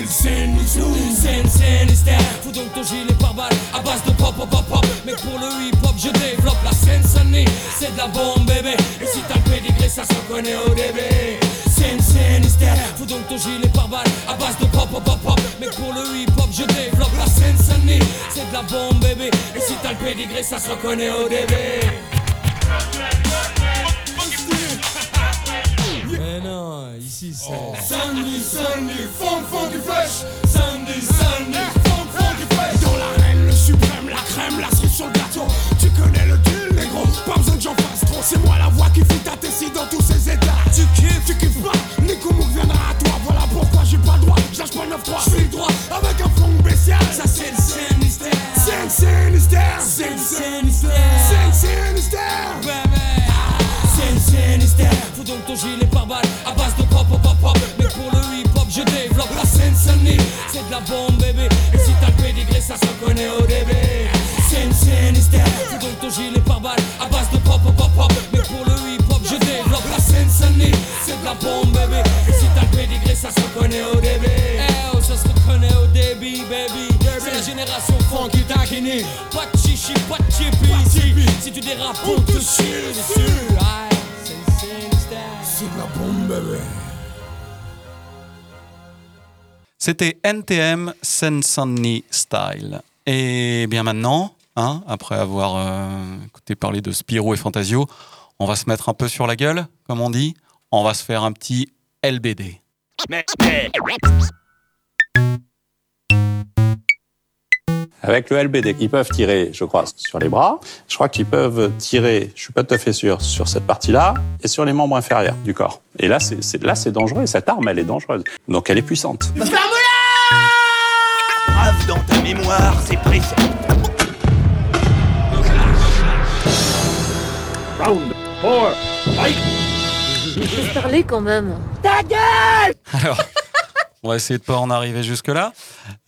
scène, Scène. Fous donc ton gilet par balle à base de pop, pop, pop. Mais pour le hip-hop, je développe la scène sonnie. C'est de la bombe, bébé. Et si t'as le pédigré, ça se reconnaît au début. Scène, scène. Fous donc ton gilet par balle à base de pop, pop, pop, pop. Mais pour le hip-hop, je développe la scène sonnie. C'est de la bombe, bébé. Et si t'as le pédigré, ça se reconnaît au début. 6. Oh. Samedi, samedi, funk, funky fresh. Samedi, samedi, funk, funky fresh. Dans l'arène, le suprême, la crème, la cerise sur le gâteau. Tu connais le deal, les gros, pas besoin que j'en fasse trop. C'est moi la voix qui fit ta tessie dans tous ces états. Tu kiffes, tu kiffes pas. Nico Mouk viendra à toi. Voilà pourquoi j'ai pas le droit. J'lâche pas 9-3, j'suis le droit avec un fond bestial. Ça c'est le sinistère. C'est le sinistère. C'est le sinistère. C'est le sinistère. Fous donc ton gilet par balle à base de pop, pop, pop, pop. Mais pour le hip-hop, je développe la scène sonnie. C'est de la bombe, bébé. Et si t'as le pédigré, ça se reconnaît au début. Scène, hystère. Fous donc ton gilet par balle à base de pop, pop, pop. Mais pour le hip-hop, je développe la scène sonnie. C'est de la bombe, bébé. Et si t'as le pédigré, ça se reconnaît au début. Eh oh, ça se reconnaît au début, baby. C'est la génération funky taquini. Pas de chichi, pas de chippy. Si tu dérapes, on te chie dessus. Bébé. C'était NTM Sensani Style. Et bien maintenant, hein, après avoir euh, écouté parler de Spirou et Fantasio, on va se mettre un peu sur la gueule, comme on dit. On va se faire un petit LBD. Avec le LBD, ils peuvent tirer, je crois, sur les bras. Je crois qu'ils peuvent tirer, je suis pas tout à fait sûr, sur cette partie-là et sur les membres inférieurs du corps. Et là, c'est c'est- là, c'est dangereux. Cette arme, elle est dangereuse. Donc, elle est puissante. Grave dans ta mémoire, c'est précis. Round 4, fight! Laisse parler quand même. Ta gueule Alors, On va essayer de pas en arriver jusque-là.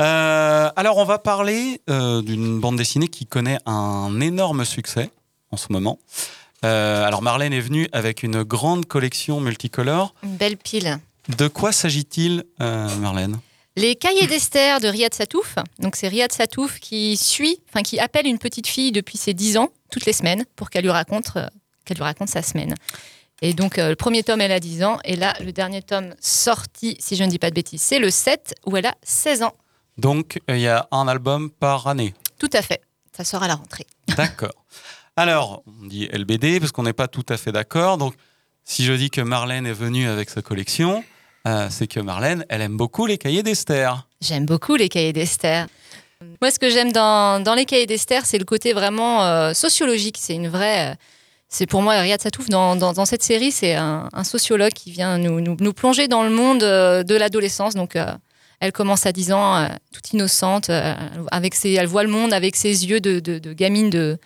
Euh, alors, on va parler euh, d'une bande dessinée qui connaît un énorme succès en ce moment. Euh, alors, Marlène est venue avec une grande collection multicolore. Une belle pile. De quoi s'agit-il, Marlène? Les cahiers d'Esther de Riyad Satouf. Donc c'est Riyad Satouf qui suit, enfin qui appelle une petite fille depuis ses 10 ans, toutes les semaines, pour qu'elle lui raconte, qu'elle lui raconte sa semaine. Et donc euh, le premier tome, elle a 10 ans, et là le dernier tome sorti, si je ne dis pas de bêtises, c'est le 7 où elle a 16 ans. Donc, euh, il y a un album par année. Tout à fait. Ça sort à la rentrée. D'accord. Alors, on dit LBD parce qu'on n'est pas tout à fait d'accord. Donc, si je dis que Marlène est venue avec sa collection, euh, c'est que Marlène, elle aime beaucoup les cahiers d'Esther. J'aime beaucoup les cahiers d'Esther. Moi, ce que j'aime dans, dans les cahiers d'Esther, c'est le côté vraiment euh, sociologique. C'est une vraie. C'est pour moi, Riyad Satouf, dans, cette série, c'est un, sociologue qui vient nous, plonger dans le monde euh, de l'adolescence. Donc, euh, elle commence à 10 ans, euh, toute innocente, avec elle voit le monde avec ses yeux de, gamine de,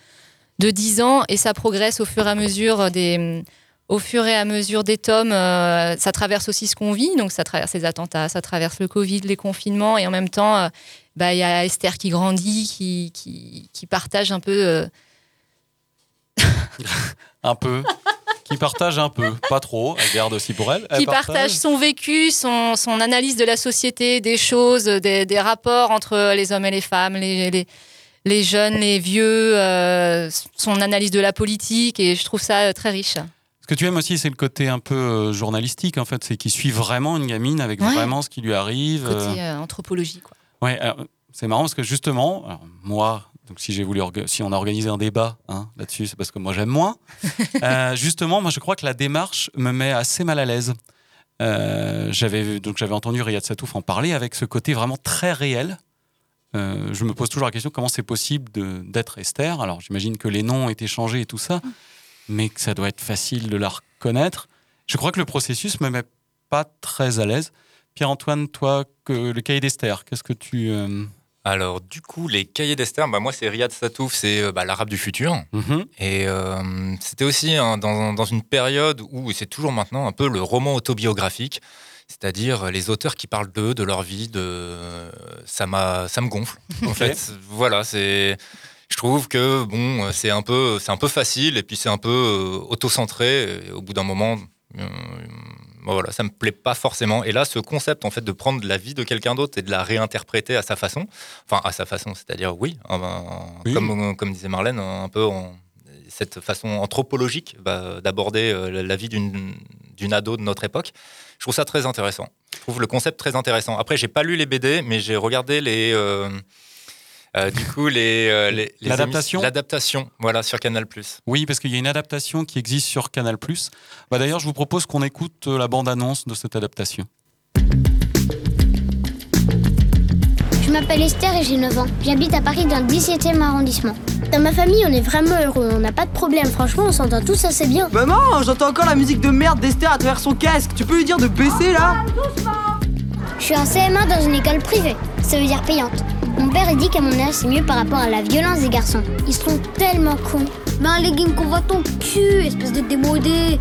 de 10 ans, et ça progresse au fur et à mesure des, au tomes. ça traverse aussi ce qu'on vit, donc ça traverse les attentats, ça traverse le Covid, les confinements, et en même temps, bah, il y a Esther qui grandit, qui partage un peu. Un peu. qui partage un peu. Pas trop. Elle garde aussi pour elle. Elle qui partage son vécu, son, son analyse de la société, des choses, des, des rapports entre les hommes et les femmes, les, les, les jeunes, les vieux, euh, son analyse de la politique, et je trouve ça euh, très riche. Ce que tu aimes aussi, c'est le côté un peu euh, journalistique, en fait. C'est qu'il suit vraiment une gamine avec Ouais. vraiment ce qui lui arrive. Côté euh, anthropologie, quoi. Ouais, c'est marrant parce que justement, moi, donc si j'ai voulu, si on a organisé un débat hein, là-dessus, c'est parce que moi j'aime moins. Euh, justement, moi je crois que la démarche me met assez mal à l'aise. Euh, j'avais donc j'avais entendu Riyad Satouf en parler avec ce côté vraiment très réel. Euh, je me pose toujours la question comment c'est possible d'être Esther? Alors j'imagine que les noms ont été changés et tout ça, mais que ça doit être facile de la reconnaître. Je crois que le processus me met pas très à l'aise. Pierre-Antoine, toi, que le cahier d'Esther, qu'est-ce que tu Alors, du coup, les cahiers d'Esther, bah, moi, c'est Riyad Satouf, c'est euh, bah, l'arabe du futur. Mhm. Et euh, c'était aussi hein, dans, dans une période où, c'est toujours maintenant, un peu le roman autobiographique, c'est-à-dire les auteurs qui parlent d'eux, de leur vie, de ça, ça me gonfle. En fait, voilà, c'est. Je trouve que bon, c'est un peu, c'est un peu facile et puis c'est un peu euh, auto-centré. Au bout d'un moment, euh, bon, voilà, ça me plaît pas forcément. Et là, ce concept en fait de prendre la vie de quelqu'un d'autre et de la réinterpréter à sa façon, enfin à sa façon, c'est-à-dire oui, en- en- Oui. comme comme disait Marlène, un peu en cette façon anthropologique bah, d'aborder euh, la- vie d'une d'une ado de notre époque. Je trouve ça très intéressant. Je trouve le concept très intéressant. Après, j'ai pas lu les BD, mais j'ai regardé les euh, euh, du coup les euh, les- les L'adaptation L'adaptation, voilà, sur Canal+. Oui, parce qu'il y a une adaptation qui existe sur Canal+. Bah, D'ailleurs, je vous propose qu'on écoute euh, la bande-annonce de cette adaptation. Je m'appelle Esther et j'ai 9 ans. J'habite à Paris dans le 17e arrondissement. Dans ma famille, on est vraiment heureux, on n'a pas de problème. Franchement, on s'entend tous assez bien. Maman, j'entends encore la musique de merde d'Esther à travers son casque. Tu peux lui dire de baisser là? Je suis en CM1 dans une école privée. Ça veut dire payante. Mon père il dit qu'à mon âge, c'est mieux par rapport à la violence des garçons. Ils sont tellement cons. Mais un legging qu'on voit ton cul, espèce de démodé.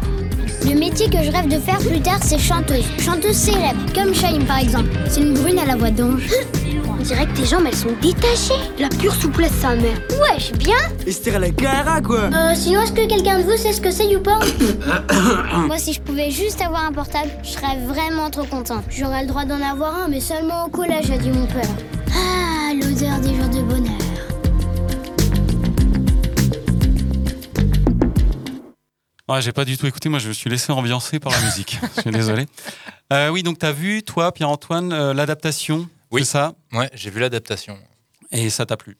Le métier que je rêve de faire plus tard, c'est chanteuse. Chanteuse célèbre, comme Shaim par exemple. C'est une brune à la voix d'ange. On dirait que tes jambes, elles sont détachées. La pure souplesse, sa mère. Wesh, bien Esther, elle a Clara quoi Euh, sinon, est-ce que quelqu'un de vous sait ce que c'est YouPorn? Moi, si je pouvais juste avoir un portable, je serais vraiment trop content. J'aurais le droit d'en avoir un, mais seulement au collège, a dit mon père. Ah, l'odeur des jours de bonheur. Ouais, j'ai pas du tout écouté. Moi, je me suis laissé ambiancer par la musique. je suis désolé. Euh, oui, donc tu as vu, toi, Pierre-Antoine, euh, l'adaptation Oui. C'est ça? Ouais, j'ai vu l'adaptation. Et ça t'a plu?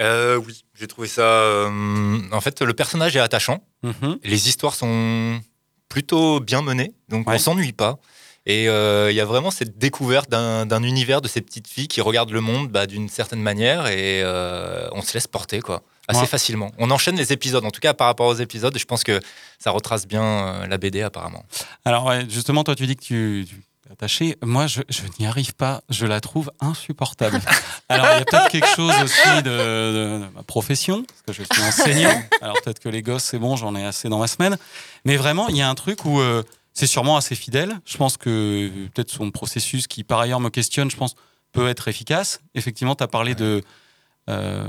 Euh, oui, j'ai trouvé ça. en fait, le personnage est attachant. Mhm. Les histoires sont plutôt bien menées, donc on s'ennuie pas. Et il y a vraiment cette découverte d'un univers de ces petites filles qui regardent le monde bah, d'une certaine manière et on se laisse porter quoi, assez Ouais. facilement. On enchaîne les épisodes, en tout cas par rapport aux épisodes, je pense que ça retrace bien euh, la BD apparemment. Alors, ouais, justement, toi, tu dis que tu, tu es attaché. Moi, je, je n'y arrive pas. Je la trouve insupportable. Alors, il y a peut-être quelque chose aussi de, de- de ma profession, parce que je suis enseignant. Alors, peut-être que les gosses, c'est bon, j'en ai assez dans ma semaine. Mais vraiment, il y a un truc où euh, c'est sûrement assez fidèle. Je pense que peut-être son processus, qui par ailleurs me questionne, je pense, peut être efficace. Effectivement, tu as parlé de euh,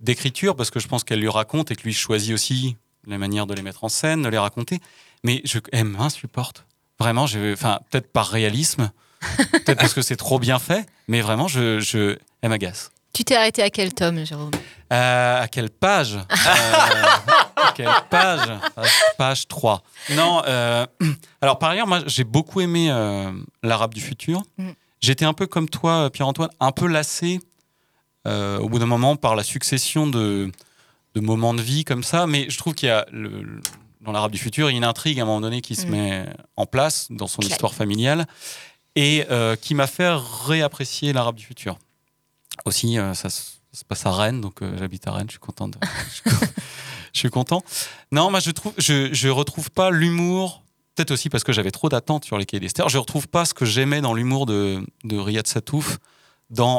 d'écriture, parce que je pense qu'elle lui raconte et que lui choisit aussi la manière de les mettre en scène, de les raconter. Mais je, elle m'insupporte. Vraiment, je- enfin, peut-être par réalisme, peut-être parce que c'est trop bien fait, mais vraiment, je, je, elle m'agace. Tu t'es arrêté à quel tome, Jérôme? Euh, à quelle page? Euh, À quelle page? Page, page 3. Non, euh, alors par ailleurs, moi j'ai beaucoup aimé l'Arabe du futur. Mm. J'étais un peu comme toi, Pierre-Antoine, un peu lassé euh, au bout d'un moment par la succession de, de moments de vie comme ça, mais je trouve qu'il y a le- dans l'Arabe du futur, il y a une intrigue à un moment donné qui se Mm. met en place dans son Claire. histoire familiale et euh, qui m'a fait réapprécier l'Arabe du futur. Aussi, euh, ça, se- ça se passe à Rennes, donc j'habite à Rennes, je suis content. De... je suis content. Non, moi je trouve, je, je retrouve pas l'humour. Peut-être aussi parce que j'avais trop d'attentes sur les quais d'Esther. Je retrouve pas ce que j'aimais dans l'humour de, de Riyad Satouf.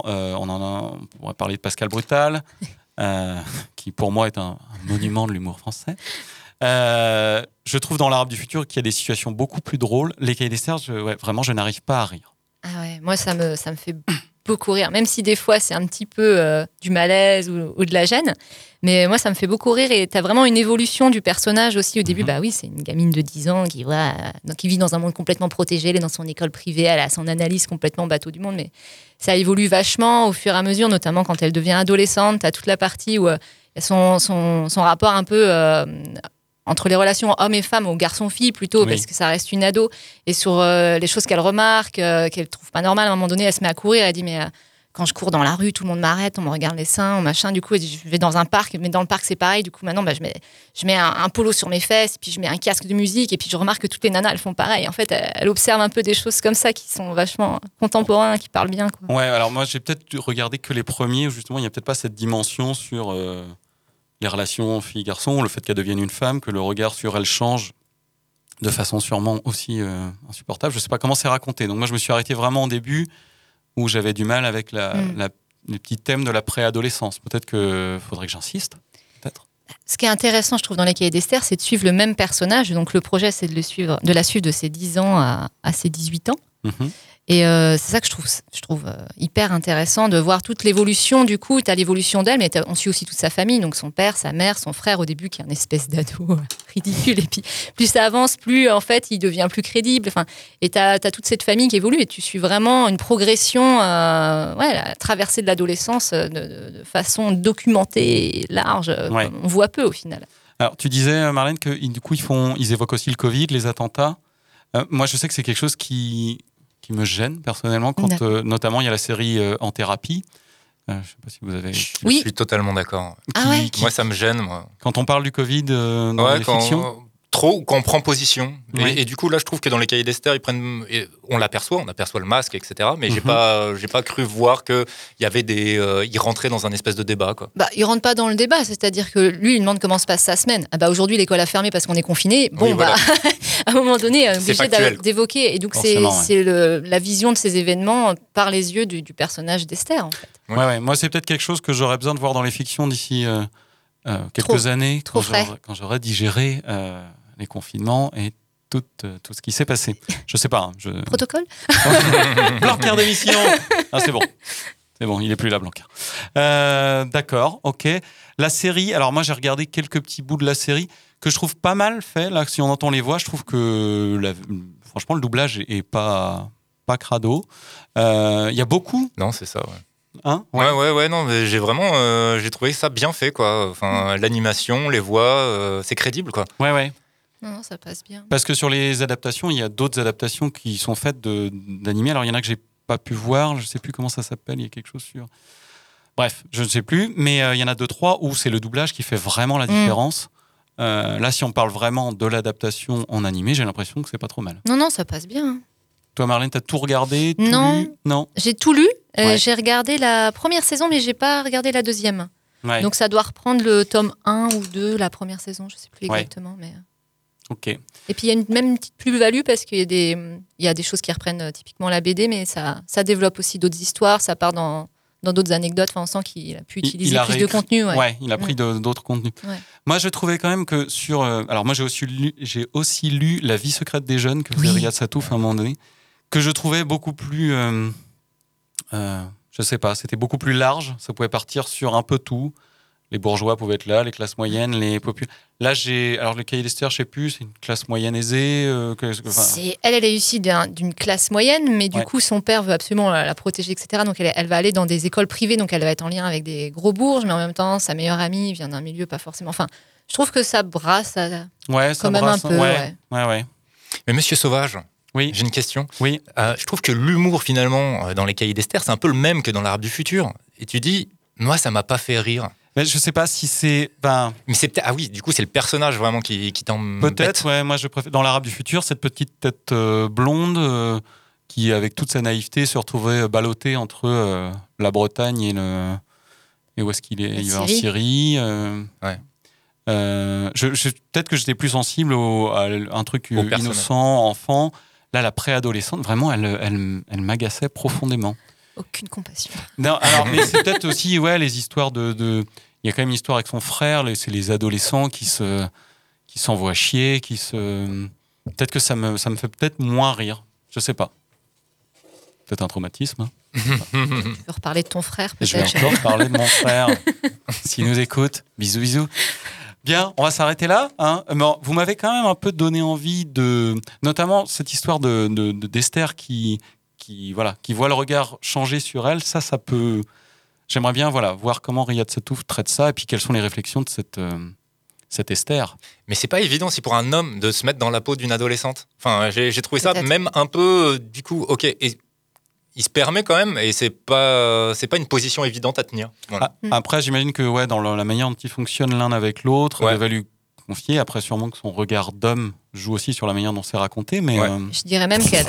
Euh, on en a, on pourrait parler de Pascal Brutal, euh, qui pour moi est un, monument de l'humour français. Euh, je trouve dans l'Arabe du futur qu'il y a des situations beaucoup plus drôles. Les d'Esther, je- ouais, vraiment, je n'arrive pas à rire. Ah ouais, moi ça me, ça me fait beaucoup rire, même si des fois c'est un petit peu euh, du malaise ou, ou de la gêne. Mais moi ça me fait beaucoup rire et t'as vraiment une évolution du personnage aussi. Au début, bah oui, c'est une gamine de 10 ans qui, euh, donc, qui vit dans un monde complètement protégé, elle est dans son école privée, elle a son analyse complètement bateau du monde. Mais ça évolue vachement au fur et à mesure, notamment quand elle devient adolescente. T'as toute la partie où euh, son, son, son rapport un peu. Entre les relations hommes et femmes ou garçon-fille plutôt, Oui. parce que ça reste une ado, et sur euh, les choses qu'elle remarque, euh, qu'elle trouve pas normales, à un moment donné, elle se met à courir, elle dit mais euh, quand je cours dans la rue, tout le monde m'arrête, on me regarde les seins, machin, du coup, elle dit, je vais dans un parc, mais dans le parc c'est pareil, du coup maintenant bah, je mets, je mets un, un polo sur mes fesses, puis je mets un casque de musique, et puis je remarque que toutes les nanas elles font pareil. En fait, elle, elle observe un peu des choses comme ça qui sont vachement contemporains, qui parlent bien. Quoi. Ouais, alors moi j'ai peut-être regardé que les premiers où justement il n'y a peut-être pas cette dimension sur les relations filles-garçons, le fait qu'elle devienne une femme, que le regard sur elle change de façon sûrement aussi euh, insupportable. Je sais pas comment c'est raconté. Donc moi je me suis arrêté vraiment au début où j'avais du mal avec la, Mm. la- les petits thèmes de la préadolescence. Peut-être que faudrait que j'insiste. Ce qui est intéressant, je trouve, dans les cahiers d'Esther, c'est de suivre le même personnage. Donc, le projet, c'est de, le suivre, de la suivre de ses 10 ans à, à ses 18 ans. Mhm. Et euh, c'est ça que je trouve, je trouve euh, hyper intéressant de voir toute l'évolution. Du coup, tu as l'évolution d'elle, mais on suit aussi toute sa famille, donc son père, sa mère, son frère au début, qui est un espèce d'ado euh, ridicule. Et puis, plus ça avance, plus en fait, il devient plus crédible. Enfin, et tu as, toute cette famille qui évolue et tu suis vraiment une progression, euh, ouais, la traversée de l'adolescence de, façon documentée et large. Ouais. On voit peu au final. Alors, tu disais, Marlène, que du coup, ils, font, ils évoquent aussi le Covid, les attentats. Moi, je sais que c'est quelque chose qui, qui me gêne personnellement, quand euh, notamment il y a la série euh, En thérapie. Euh, je sais pas si vous avez. Je suis totalement d'accord. Ah ouais Moi, ça me gêne, moi. Quand on parle du Covid euh, dans Ouais, les quand, fictions. Trop, quand on prend position. Et- Oui. Et, du coup, là, je trouve que dans les cahiers d'Esther, ils prennent, et on l'aperçoit, on aperçoit le masque, etc. Mais j'ai Mhm. pas, j'ai pas cru voir que il y avait des, euh, ils rentraient dans un espèce de débat, quoi. Bah, il rentre pas dans le débat, c'est-à-dire que lui, il demande comment se passe sa semaine. Ah bah aujourd'hui, l'école a fermé parce qu'on est confiné. Bon, Oui, voilà. bah, à un moment donné, on est C'est obligé d'évoquer. Et donc, c'est ouais. c'est le- la vision de ces événements par les yeux du, du personnage d'Esther. en fait. Ouais. ouais. Moi, c'est peut-être quelque chose que j'aurais besoin de voir dans les fictions d'ici euh, euh, quelques Trop- années, trop quand frais. j'aurai- quand j'aurai digéré euh, les confinements et tout, euh, tout ce qui s'est passé. Je sais pas. hein, je... Protocole Blanquer d'émission Ah, c'est bon. C'est bon, il est plus là, Blanquer. Euh, D'accord, ok. La série, alors moi j'ai regardé quelques petits bouts de la série que je trouve pas mal fait. Là, si on entend les voix, je trouve que la- franchement le doublage est, pas, pas crado. Euh, Il y a beaucoup. Non, c'est ça, ouais. Hein? Ouais, ouais, ouais, non, mais j'ai vraiment, euh, j'ai trouvé ça bien fait, quoi. Enfin, l'animation, les voix, euh, c'est crédible, quoi. Ouais, ouais. Non, non, ça passe bien. Parce que sur les adaptations, il y a d'autres adaptations qui sont faites d'animés. Alors il y en a que j'ai pas pu voir, je sais plus comment ça s'appelle, il y a quelque chose sur. Bref, je ne sais plus, mais euh, il y en a deux, trois où c'est le doublage qui fait vraiment la Mm. différence. Euh, là, si on parle vraiment de l'adaptation en animé, j'ai l'impression que c'est pas trop mal. Non, non, ça passe bien. Toi, Marlène, t'as tout regardé tout Non. lu? Non. J'ai tout lu. Euh, Ouais. J'ai regardé la première saison, mais j'ai pas regardé la deuxième. Ouais. Donc ça doit reprendre le tome 1 ou 2, la première saison, je sais plus Ouais. exactement. Mais... Et puis il y a une, même une petite plus-value parce qu'il y, a des- il y a des choses qui reprennent euh, typiquement la BD, mais ça, ça développe aussi d'autres histoires, ça part dans, dans d'autres anecdotes. Enfin, on sent qu'il a pu Il- utiliser il a plus de contenu. Ouais. il a pris Mm. d'autres contenus. Ouais. Moi, je trouvais quand même que sur. euh, alors, moi, j'ai aussi, lu, j'ai aussi lu La vie secrète des jeunes que faisait Oui. Riyad Satouf à un moment donné, que je trouvais beaucoup plus. euh, euh, je sais pas, c'était beaucoup plus large. Ça pouvait partir sur un peu tout. Les bourgeois pouvaient être là, les classes moyennes, les populaires. Là, j'ai. Alors, le cahier d'Esther, je sais plus, c'est une classe moyenne aisée. euh, que- enfin, C'est- elle, elle est issue d'un- d'une classe moyenne, mais du Ouais. coup, son père veut absolument la, la protéger, etc. Donc, elle, elle va aller dans des écoles privées, donc elle va être en lien avec des gros bourges, mais en même temps, sa meilleure amie vient d'un milieu pas forcément. Enfin, je trouve que ça brasse. à- Ouais, ça quand même brasse, un peu. ouais. ouais. Ouais, ouais. Mais Monsieur Sauvage, oui. j'ai une question. Oui. Euh, je trouve que l'humour, finalement, euh, dans les cahiers d'Esther, c'est un peu le même que dans l'Arabe du futur. Et tu dis, moi, ça m'a pas fait rire. Mais je sais pas si c'est. Ben, Mais c'est peut-être. Ah oui, du coup, c'est le personnage vraiment qui, qui t'embête. Peut-être, ouais. Moi, je préfère. Dans l'Arabe du futur, cette petite tête euh, blonde euh, qui, avec toute sa naïveté, se retrouvait ballottée entre euh, la Bretagne et le. Et où est-ce qu'il est, Il va en Syrie. Euh, Ouais. euh, je, je- Peut-être que j'étais plus sensible au, à un truc Au euh, personnage. innocent, enfant. Là, la préadolescente, vraiment, elle, elle, elle m'agaçait profondément. Aucune compassion. Non, alors, mais c'est peut-être aussi, ouais, les histoires de, de- Il y a quand même une histoire avec son frère, c'est les adolescents qui se, qui s'envoient chier, qui se. Peut-être que ça me, ça me fait peut-être moins rire. Je sais pas. Peut-être un traumatisme. hein. Tu veux reparler de ton frère, Et je vais peut-être encore parler de mon frère. S'il nous écoute, bisous, bisous. Bien, on va s'arrêter là. Hein. Mais vous m'avez quand même un peu donné envie de, notamment cette histoire de de- de- d'Esther qui, qui voilà, qui voit le regard changer sur elle. Ça, ça peut. J'aimerais bien voilà voir comment Riyad Satouf traite ça et puis quelles sont les réflexions de cette euh, cette Esther. Mais c'est pas évident si pour un homme de se mettre dans la peau d'une adolescente. Enfin, j'ai trouvé ça même un peu, euh, du coup, ok. Et il se permet quand même, et c'est pas, c'est pas une position évidente à tenir. Voilà. Ah, Après, j'imagine que ouais, dans la la manière dont ils fonctionnent l'un avec l'autre, elle va lui confier. Après, sûrement que son regard d'homme joue aussi sur la manière dont c'est raconté. Mais euh, Je dirais même qu'elle.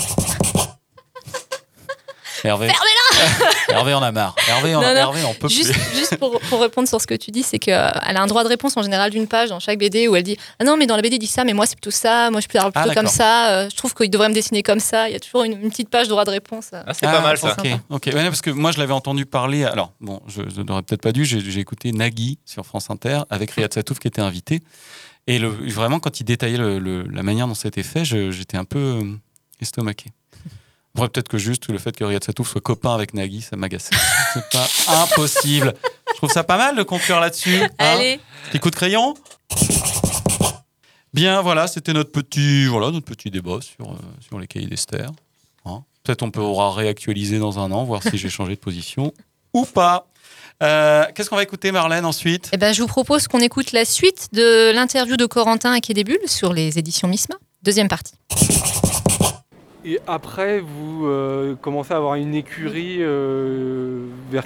Hervé, Fermez-la Hervé en a marre. Hervé, en, Non, non. Hervé en peut juste, plus. juste pour, pour répondre sur ce que tu dis, c'est qu'elle a un droit de réponse en général d'une page dans chaque BD où elle dit Ah non, mais dans la BD, il dit ça, mais moi, c'est plutôt ça, moi, je parle Ah, plutôt comme d'accord. ça, euh, je trouve qu'il devrait me dessiner comme ça. Il y a toujours une, une petite page de droit de réponse. euh. c'est pas mal, ça. Ok, ok. Ouais, parce que moi je l'avais entendu parler. Alors bon, je, je n'aurais peut-être pas dû. J'ai écouté Nagui sur France Inter avec Riyad Satouf qui était invité. Et le, vraiment, quand il détaillait le- le- la manière dont c'était fait, j'étais un peu euh, estomaqué. Après, peut-être que juste le fait que Riyad Satouf soit copain avec Nagui, ça m'agaçait. C'est pas impossible. Je trouve ça pas mal de conclure là-dessus. hein. Allez. Petit coup de crayon. Bien, voilà, c'était notre petit, voilà, notre petit débat sur, euh, sur les cahiers d'Esther. Hein. Peut-être on pourra réactualiser dans un an, voir si j'ai changé de position ou pas. Euh, Qu'est-ce qu'on va écouter, Marlène, ensuite? Eh ben, je vous propose qu'on écoute la suite de l'interview de Corentin à Quai des Bulles sur les éditions Misma. Deuxième partie. Et après, vous euh, commencez à avoir une écurie euh, vers,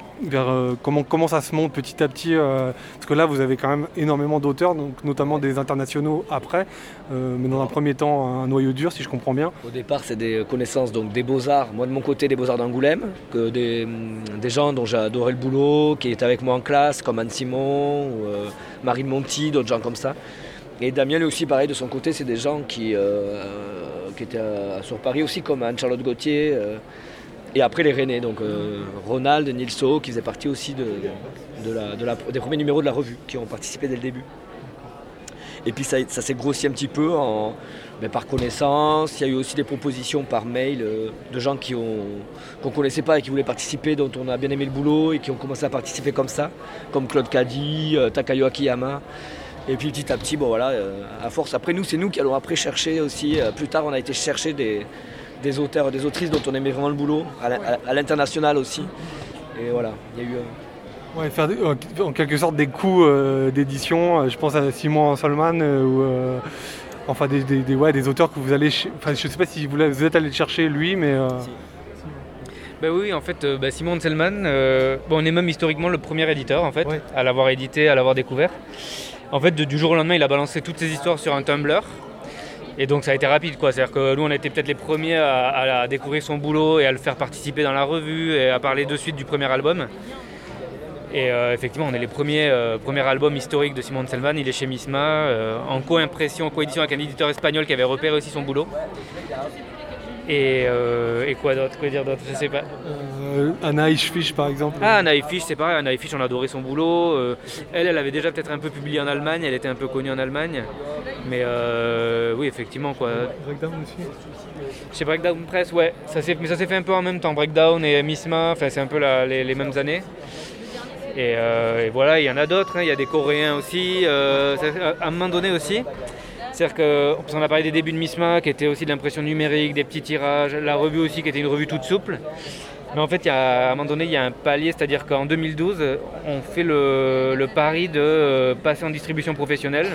euh, comment, comment ça se monte petit à petit Parce que là, vous avez quand même énormément d'auteurs, donc notamment des internationaux après, mais dans un premier temps, un noyau dur, si je comprends bien. Au départ, c'est des connaissances donc des beaux-arts. Moi, de mon côté, des beaux-arts d'Angoulême, que des, gens dont j'ai adoré le boulot, qui étaient avec moi en classe, comme Anne Simon, ou, Marine Monti, d'autres gens comme ça. Et Damien, lui aussi, pareil, de son côté, c'est des gens qui, euh, qui étaient sur Paris aussi, comme Anne-Charlotte Gauthier. euh, et après, les Rennais, donc euh, Ronald, Nilso, qui faisaient partie aussi des premiers numéros de la revue, qui ont participé dès le début. Et puis ça, s'est grossi un petit peu en, ben, par connaissance. Il y a eu aussi des propositions par mail de gens qu'on connaissait pas et qui voulaient participer, dont on a bien aimé le boulot et qui ont commencé à participer comme ça, comme Claude Caddy, Takayo Akiyama. Et puis petit à petit, bon voilà, euh, à force. Après nous, c'est nous qui allons après chercher aussi. euh, plus tard, on a été chercher des, des auteurs, des autrices dont on aimait vraiment le boulot, à l'international aussi. Et voilà, il y a eu. euh, Ouais, faire des- en- quelque sorte des coups euh, d'édition. Je pense à Simon Solman euh, ou euh, enfin des, des- des- ouais, des auteurs que vous allez. Enfin, je sais pas si vous, vous êtes allé le chercher lui, mais. euh, Bah oui, en fait, euh, bah, Simon Selman, euh, bon, on est même historiquement le premier éditeur en fait, à l'avoir édité, à l'avoir découvert. En fait, du jour au lendemain, il a balancé toutes ses histoires sur un Tumblr. Et donc ça a été rapide, quoi. C'est-à-dire que nous, on été peut-être les premiers à, découvrir son boulot et à le faire participer dans la revue et à parler de suite du premier album. Et euh, effectivement, on est les premiers, euh, premiers albums historiques de Simon Selman. Il est chez Misma, euh, en co-impression, co-édition avec un éditeur espagnol qui avait repéré aussi son boulot. Et, euh, et quoi d'autre Quoi dire d'autre Je sais pas. Euh, Anna par exemple. Ah, Anna Fish, c'est pareil. Anna Fish, on adorait son boulot. Euh, elle, elle avait déjà peut-être un peu publié en Allemagne. Elle était un peu connue en Allemagne. Mais oui, effectivement, quoi. Breakdown aussi Chez Breakdown Press, ouais. Ça mais ça s'est fait un peu en même temps. Breakdown et Misma, enfin, c'est un peu la- les, les mêmes années. Et, et voilà, il y en a d'autres. hein. Il y a des Coréens aussi. À un moment donné aussi. C'est-à-dire qu'on a parlé des débuts de Misma, qui était aussi de l'impression numérique, des petits tirages, la revue aussi, qui était une revue toute souple. Mais en fait, y a, à un moment donné, il y a un palier, c'est-à-dire qu'en 2012, on fait le, pari de euh, passer en distribution professionnelle.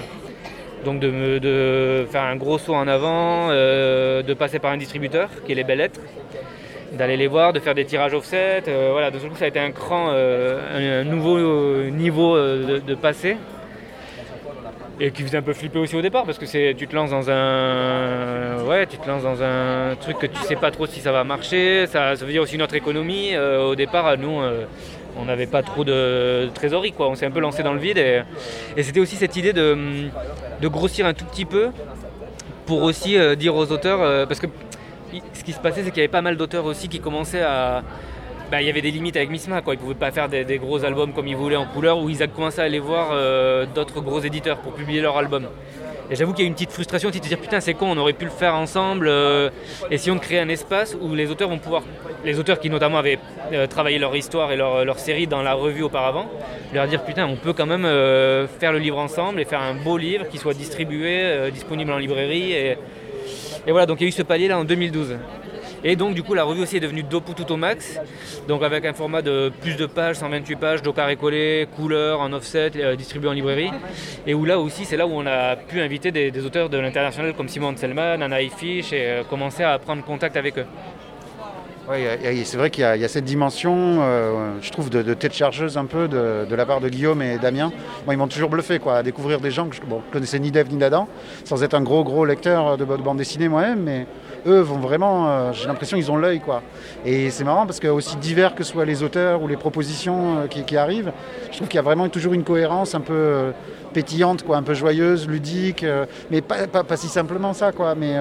Donc de, faire un gros saut en avant, euh, de passer par un distributeur, qui est les belles lettres, d'aller les voir, de faire des tirages offset. euh, voilà, de ce coup, ça a été un cran, un, nouveau niveau de, de passer. Et qui faisait un peu flipper aussi au départ parce que c'est tu te lances dans un ouais tu te lances dans un truc que tu sais pas trop si ça va marcher ça, ça veut dire aussi notre économie. Euh, au départ nous euh, on n'avait pas trop de, trésorerie quoi. On s'est un peu lancé dans le vide et, c'était aussi cette idée de, grossir un tout petit peu pour aussi euh, dire aux auteurs parce que ce qui se passait c'est qu'il y avait pas mal d'auteurs aussi qui commençaient à bah, il y avait des limites avec Misma, quoi. Ils pouvaient pas faire des, gros albums comme ils voulaient en couleur, où ils ont commencé à aller voir euh, d'autres gros éditeurs pour publier leur album. Et j'avoue qu'il y a une petite frustration aussi de dire putain c'est con, on aurait pu le faire ensemble. euh, essayons de créer un espace où les auteurs vont pouvoir, les auteurs qui notamment avaient euh, travaillé leur histoire et leur, série dans la revue auparavant, leur dire putain on peut quand même euh, faire le livre ensemble et faire un beau livre qui soit distribué, disponible en librairie. Et, et voilà, donc il y a eu ce palier là en 2012. Et donc du coup la revue aussi est devenue Dopu tout au max, donc avec un format de plus de pages, 128 pages, do carré collé, couleur, en offset, euh, distribué en librairie. Et où là aussi c'est là où on a pu inviter des, auteurs de l'international comme Simon Selman, Anna Fish et euh, commencer à prendre contact avec eux. A- c'est vrai qu'il y, a- cette dimension, euh, je trouve, de, tête chargeuse un peu de, la part de Guillaume et Damien. Moi, ils m'ont toujours bluffé, quoi, à découvrir des gens que je je connaissais ni d'Ève ni d'Adam, sans être un gros, gros lecteur de, de bande dessinée moi-même, mais eux vont vraiment, euh, j'ai l'impression qu'ils ont l'œil, quoi. Et c'est marrant parce que aussi divers que soient les auteurs ou les propositions euh, qui, arrivent, je trouve qu'il y a vraiment toujours une cohérence un peu euh, pétillante, quoi, un peu joyeuse, ludique, mais pas, pas- pas si simplement ça, quoi, mais...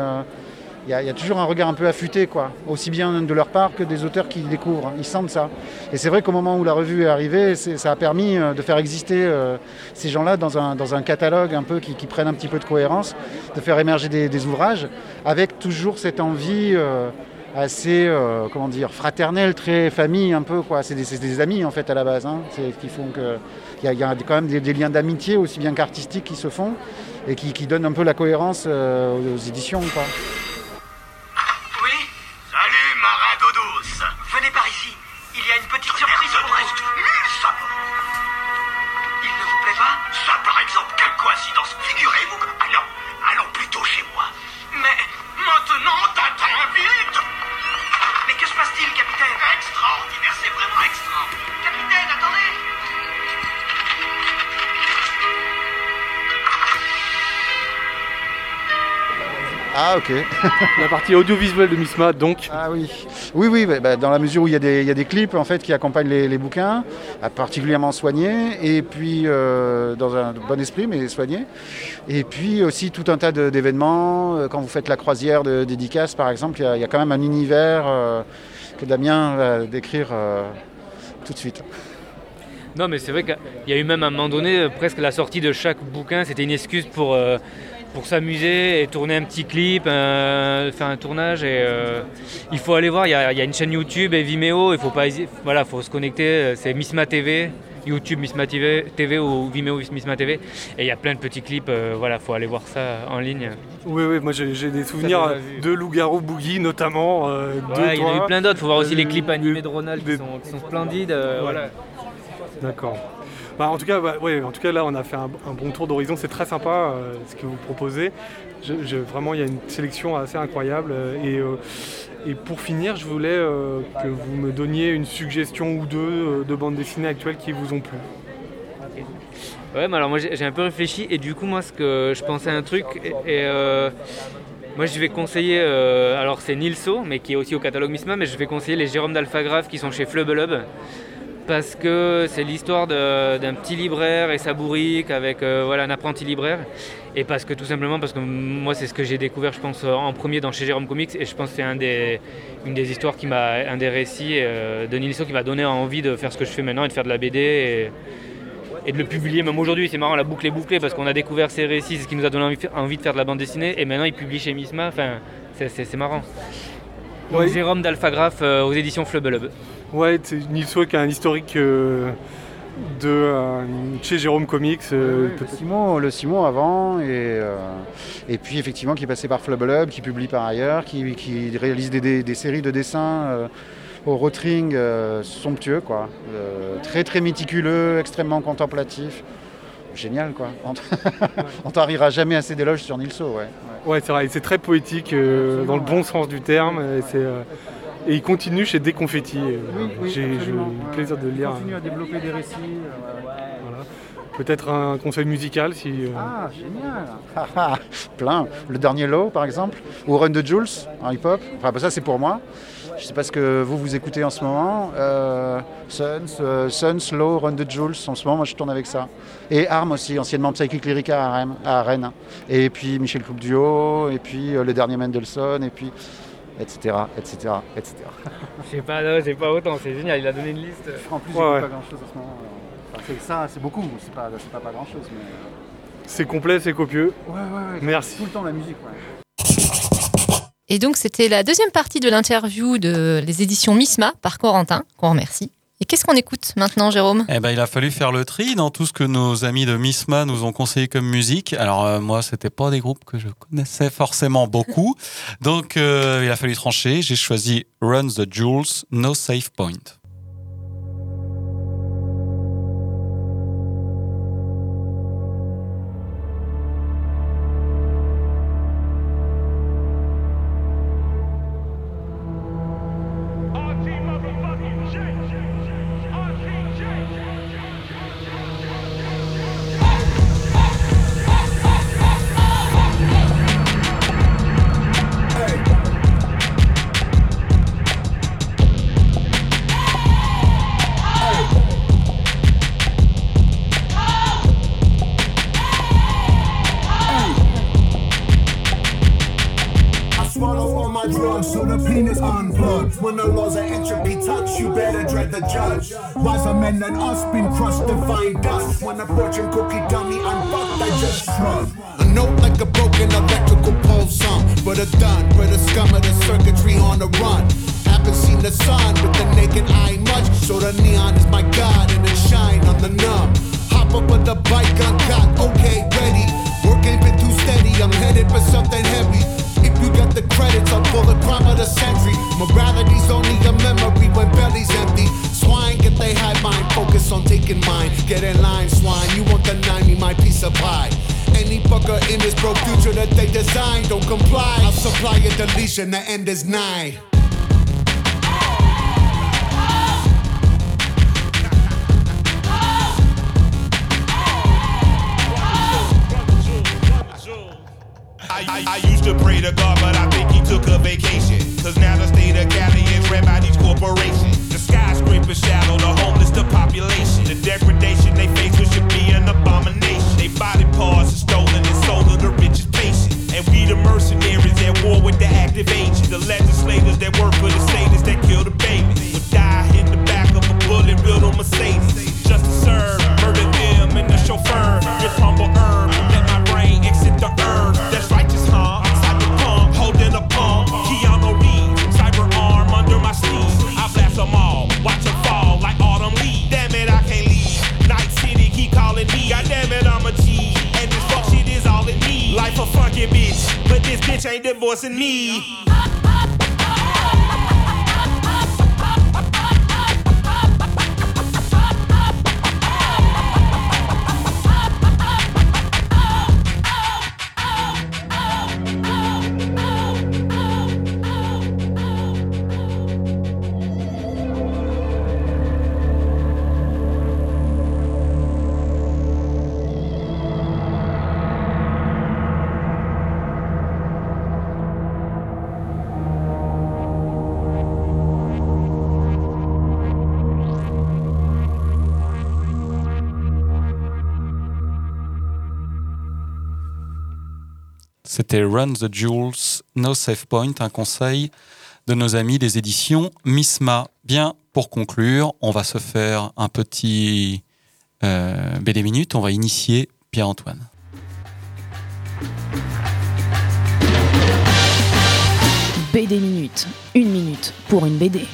il y, a, toujours un regard un peu affûté, quoi, aussi bien de leur part que des auteurs qui découvrent. Ils sentent ça. Et c'est vrai qu'au moment où la revue est arrivée, ça a permis euh, de faire exister euh, ces gens-là dans un, dans un catalogue un peu qui, qui prennent un petit peu de cohérence, de faire émerger des, ouvrages, avec toujours cette envie euh, assez, comment dire, fraternelle, très famille un peu. C'est des, amis en fait à la base, hein. Qui il y a, quand même des, liens d'amitié aussi bien qu'artistiques qui se font et qui, qui donnent un peu la cohérence aux éditions, quoi. Petite Ah ok. La partie audiovisuelle de Misma, donc. Ah oui. Oui, oui, bah, bah, dans la mesure où il y, a des, il y a des clips en fait qui accompagnent les, les bouquins, ah, particulièrement soignés, et puis euh, dans un bon esprit mais soignés. Et puis aussi tout un tas d'événements. Euh, Quand vous faites la croisière de dédicace par exemple, il y a, il y a quand même un univers euh, que Damien va décrire euh, tout de suite. Non, mais c'est vrai qu'il y a eu même à un moment donné, euh, presque la sortie de chaque bouquin, c'était une excuse pour, euh, pour s'amuser et tourner un petit clip, euh, faire un tournage. Et, euh, il faut aller voir, il y, a, il y a une chaîne YouTube et Vimeo, il faut pas voilà, faut se connecter, euh, c'est Misma TV. YouTube Misma TV, TV ou Vimeo Misma TV et il y a plein de petits clips euh, voilà faut aller voir ça en ligne Oui, oui, moi j'ai des souvenirs de Loup-Garou Boogie notamment. euh, Ouais, il y en a eu plein d'autres faut voir aussi les clips animés de Ronald qui sont, qui sont splendides euh, Ouais. voilà D'accord. En, tout cas, bah, en tout cas, là, on a fait un, bon tour d'horizon. C'est très sympa euh, ce que vous proposez. Vraiment, il y a une sélection assez incroyable. euh, et, euh, et pour finir, je voulais que vous me donniez une suggestion ou deux de bandes dessinées actuelles qui vous ont plu. Ouais, mais alors moi j'ai un peu réfléchi et du coup moi ce que je pensais à un truc et, moi je vais conseiller alors c'est Nilso mais qui est aussi au catalogue Misma mais je vais conseiller les Jérôme d'Alphagraphe qui sont chez Flubelub parce que c'est l'histoire d'un petit libraire et sa bourrique avec euh, voilà, un apprenti libraire. Et parce que tout simplement, parce que moi c'est ce que j'ai découvert, je pense, en premier dans chez Jérôme Comics, et je pense que c'est un des, une des histoires qui m'a, un des récits euh, de Nilsson qui m'a donné envie de faire ce que je fais maintenant et de faire de la BD. Et, et de le publier même aujourd'hui. C'est marrant, la boucle est bouclée parce qu'on a découvert ces récits, c'est ce qui nous a donné envie, envie de faire de la bande dessinée et maintenant il publie chez Misma. Enfin, c'est, marrant. Donc, Jérôme d'Alphagraphe euh, aux éditions Flubelub. Ouais, c'est une histoire qui a un historique euh, de euh, chez Jérôme Comics. euh, Le Simon, le Simon avant, et, et puis effectivement qui est passé par Flubble Hub, qui publie par ailleurs, qui, qui réalise des, des- des séries de dessins au rotring somptueux, quoi. Très très méticuleux, extrêmement contemplatif. Génial, quoi. On rira jamais assez d'éloges sur Nilso, ouais. Ouais, c'est vrai, c'est très poétique dans le bon sens du terme. Et, c'est, et il continue chez Déconfetti. euh, oui, J'ai eu le plaisir de le lire. Continue à développer des récits. Voilà. Peut-être un conseil musical si. euh, Ah, génial Ah, Plein. Le dernier Low, par exemple, ou Run the Jules en hip-hop. Enfin, bah, ça, c'est pour moi. Je sais pas ce que vous, vous écoutez en ce moment. Euh, Suns, euh, Suns, Low, Run the Jules. En ce moment, moi, je tourne avec ça. Et Arm aussi, anciennement Psychic Lyrica à Rennes. à Rennes. Et puis Michel Coupe Duo, et puis euh, le dernier Mendelssohn, et puis etc., etc., etc. Je sais pas, non, j'ai pas autant, c'est génial, il a donné une liste. En plus, Ouais, ouais. pas grand-chose en ce moment. Enfin, c'est ça, c'est beaucoup. C'est pas, c'est pas, pas grand-chose, mais... C'est complet, c'est copieux. Ouais, ouais, ouais. Merci. Tout le temps la musique, ouais. Et donc, c'était la deuxième partie de l'interview de les éditions Misma par Corentin, qu'on remercie. Et qu'est-ce qu'on écoute maintenant, Jérôme? Eh ben, il a fallu faire le tri dans tout ce que nos amis de Misma nous ont conseillé comme musique. Alors euh, moi, c'était pas des groupes que je connaissais forcément beaucoup, donc euh, il a fallu trancher. J'ai choisi Run the Jewels, No Safe Point. So the penis unplugged. When the laws of entropy touch, you better dread the judge. Wiser men than us been crushed to find dust. When a fortune cookie dummy unfucked, I just shrug. A note like a broken electrical pulse, some but a done, but a scum of the circuitry on the run. Haven't seen the sun with the naked eye much, so the neon is my god and it shine on the numb. Hop up with the bike, gun got okay, ready. Work ain't been too steady, I'm headed for something heavy. You got the credits, I'll pull the crime of the century. Morality's only a memory when belly's empty. Swine get they high mind, focus on taking mine. Get in line, swine, you won't deny me my piece of pie. Any fucker in this broke future that they design, don't comply. I'll supply a deletion, the end is nigh. I, I, I used to pray to God, but I think he took a vacation. Cause now the state of Cali is ran by these corporations. The skyscrapers shallow, the homeless, the population. The degradation they face, which should be an abomination. They body parts are stolen and sold to the richest patient. And we the mercenaries at war with the active agents. The legislators that work for the satyrs that kill the babies. Would die in the back of a bullet built on Mercedes. Just to serve, murder them and the chauffeur. With humble herb, let my brain exit the Funky bitch, but this bitch ain't divorcing me. C'était Run the Jewels, No Safe Point, un conseil de nos amis des éditions Misma. Bien, pour conclure, on va se faire un petit euh, BD Minute. On va initier Pierre-Antoine. BD Minute. Une minute pour une BD.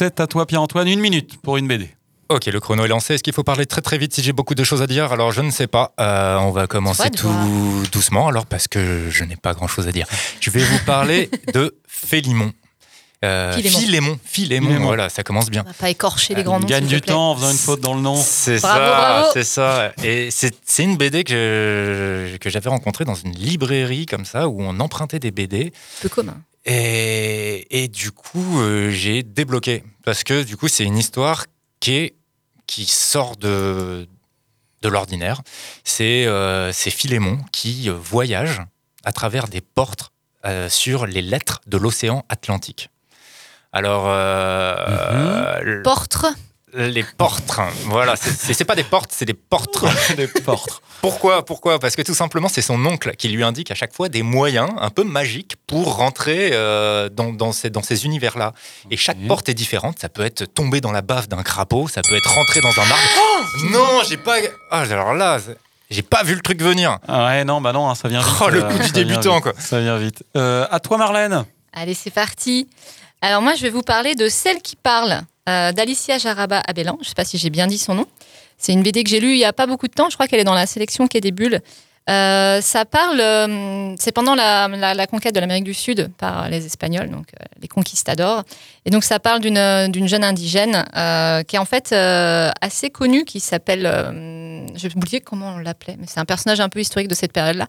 C'est à toi, Pierre-Antoine, une minute pour une BD. Ok, le chrono est lancé. Est-ce qu'il faut parler très très vite si j'ai beaucoup de choses à dire? Alors je ne sais pas. Euh, on va commencer tout doucement alors parce que je n'ai pas grand chose à dire. Je vais vous parler de Félimon. Euh, Philémon. Philémon, Philémon, Philémon. voilà, ça commence bien. On va pas écorcher les grands noms. Gagne du temps en faisant une faute dans le nom. C'est Bravo, ça, bravo. c'est ça. Et c'est c'est une BD que, que j'avais rencontrée dans une librairie comme ça où on empruntait des BD. Peu commun. Et, et du coup, euh, j'ai débloqué. Parce que du coup, c'est une histoire qui, est, qui sort de, de l'ordinaire. C'est euh, c'est Philémon qui voyage à travers des portes euh, sur les lettres de l'océan Atlantique. Alors, euh, le- Portre. Les portres, voilà, c'est- pas des portes, c'est des portres. des portres. Pourquoi Pourquoi? Parce que tout simplement, c'est son oncle qui lui indique à chaque fois des moyens un peu magiques pour rentrer euh, dans, dans ces, dans ces univers-là. Et chaque porte est différente. Ça peut être tomber dans la baffe d'un crapaud, ça peut être rentrer dans un arbre. non, j'ai pas. Ah, alors là, j'ai pas vu le truc venir. Ah ouais, non, bah non, hein, ça vient vite. Oh, le euh, coup du ça vient débutant, vite, quoi. Ça vient vite. Euh, à toi, Marlène. Allez, c'est parti. Alors moi, je vais vous parler de Celle qui parle euh, d'Alicia Jaraba Abellan. Je ne sais pas si j'ai bien dit son nom. C'est une BD que j'ai lue il n'y a pas beaucoup de temps. Je crois qu'elle est dans la sélection Quai des Bulles. Euh, ça parle, euh, c'est pendant la, conquête de l'Amérique du Sud par les Espagnols, donc euh, les conquistadors. Et donc ça parle d'une jeune indigène qui est en fait assez connue, qui s'appelle, j'ai oublié comment on l'appelait, mais c'est un personnage un peu historique de cette période-là.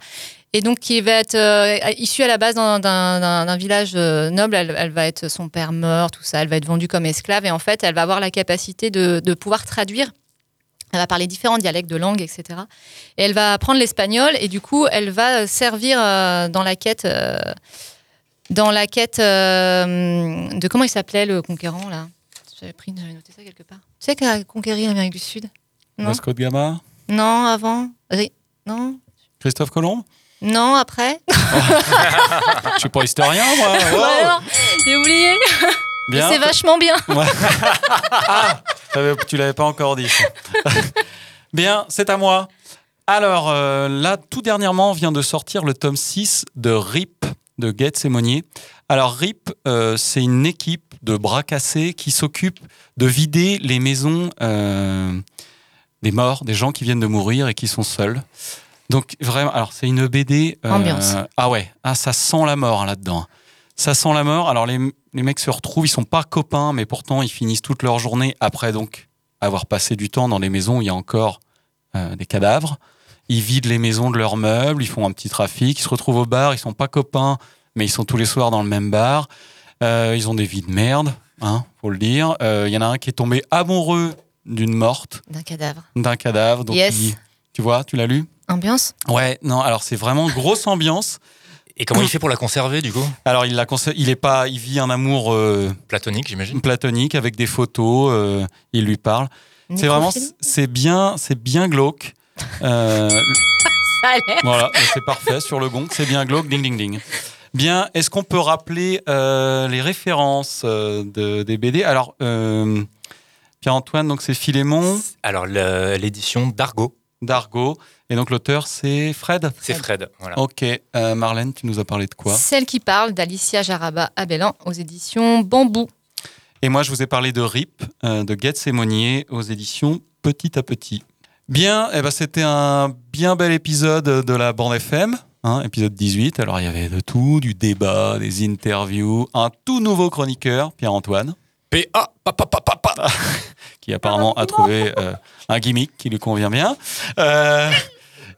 Et donc qui va être euh, issue à la base d'un- village euh, noble. Elle, va être son père meurt, tout ça. Elle va être vendue comme esclave et en fait, elle va avoir la capacité de, pouvoir traduire. Elle va parler différents dialectes de langue, etc. Et elle va apprendre l'espagnol et du coup, elle va servir euh, dans la quête, euh, dans la quête de comment il s'appelait le conquérant là? J'avais noté ça quelque part. Tu sais qui a conquéri l'Amérique du Sud? Non. Vasco de Gama. Non, avant. Ri- Non. Christophe Colomb. Non, après. Je suis pas historien, moi. Wow. Ouais, non, j'ai oublié. C'est vachement bien. Ouais. ah, tu l'avais pas encore dit. Bien, c'est à moi. Alors, euh, là, tout dernièrement, vient de sortir le tome 6 de RIP de Gates et Monnier. Alors, RIP, euh, c'est une équipe de bras cassés qui s'occupe de vider les maisons euh, des morts, des gens qui viennent de mourir et qui sont seuls. Donc, vraiment, alors, c'est une BD. euh, Ambiance. Ah ouais, ah, ça sent la mort hein, là-dedans. Ça sent la mort. Alors, les, les mecs se retrouvent, ils sont pas copains, mais pourtant, ils finissent toute leur journée après, donc, avoir passé du temps dans des maisons où il y a encore euh, des cadavres. Ils vident les maisons de leurs meubles, ils font un petit trafic, ils se retrouvent au bar, ils sont pas copains, mais ils sont tous les soirs dans le même bar. Euh, ils ont des vies de merde, hein, faut le dire. Il y en a un qui est tombé amoureux d'une morte, D'un cadavre. d'un cadavre. Donc Yes. il- tu vois, tu l'as lu? Ambiance? Ouais, non, alors c'est vraiment grosse ambiance. Et comment il fait pour la conserver du coup? Alors il la il est pas, il vit un amour euh, Platonique, j'imagine. platonique avec des photos. euh, il lui parle. C'est vraiment, c'est bien, c'est bien glauque. Euh, Ça a l'air. voilà, c'est parfait sur le gong, c'est bien glauque, ding ding ding. Bien, est-ce qu'on peut rappeler euh, les références euh, de, des BD Alors, euh, Pierre-Antoine, donc c'est Philémon. Alors l'édition d'Argo. D'Argo. Et donc l'auteur, c'est Fred? C'est Fred. Voilà. Ok. Euh, Marlène, tu nous as parlé de quoi? Celle qui parle d'Alicia Jaraba Abellan aux éditions Bambou. Et moi, je vous ai parlé de RIP, euh, de Getz et Monnier, aux éditions Petit à Petit. Bien, eh ben, c'était un bien bel épisode de la bande FM, hein, épisode 18. Alors, il y avait de tout, du débat, des interviews, un tout nouveau chroniqueur, Pierre-Antoine. P.A. Papa, papa, papa. qui apparemment a trouvé euh, un gimmick qui lui convient bien. Euh,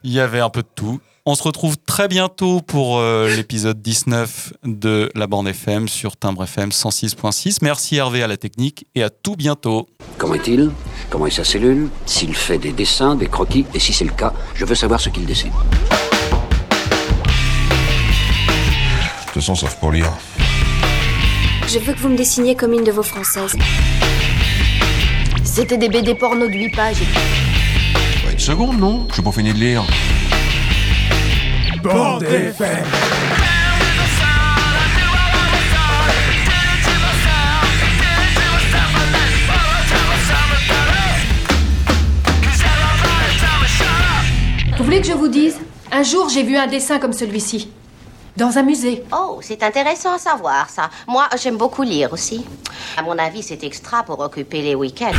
Il y avait un peu de tout. On se retrouve très bientôt pour euh, l'épisode 19 de la bande FM sur Timbre FM 106.6. Merci Hervé à la technique et à tout bientôt. Comment est-il? Comment est sa cellule? S'il fait des dessins, des croquis? Et si c'est le cas, je veux savoir ce qu'il dessine. De toute façon, sauf pour lire. Je veux que vous me dessiniez comme une de vos françaises. C'était des BD porno de 8 pages. Ouais, une seconde, non J'ai pas fini de lire. Bande FM. Vous voulez que je vous dise Un jour, j'ai vu un dessin comme celui-ci. Dans un musée. Oh, c'est intéressant à savoir ça. Moi, j'aime beaucoup lire aussi. À mon avis, c'est extra pour occuper les week-ends.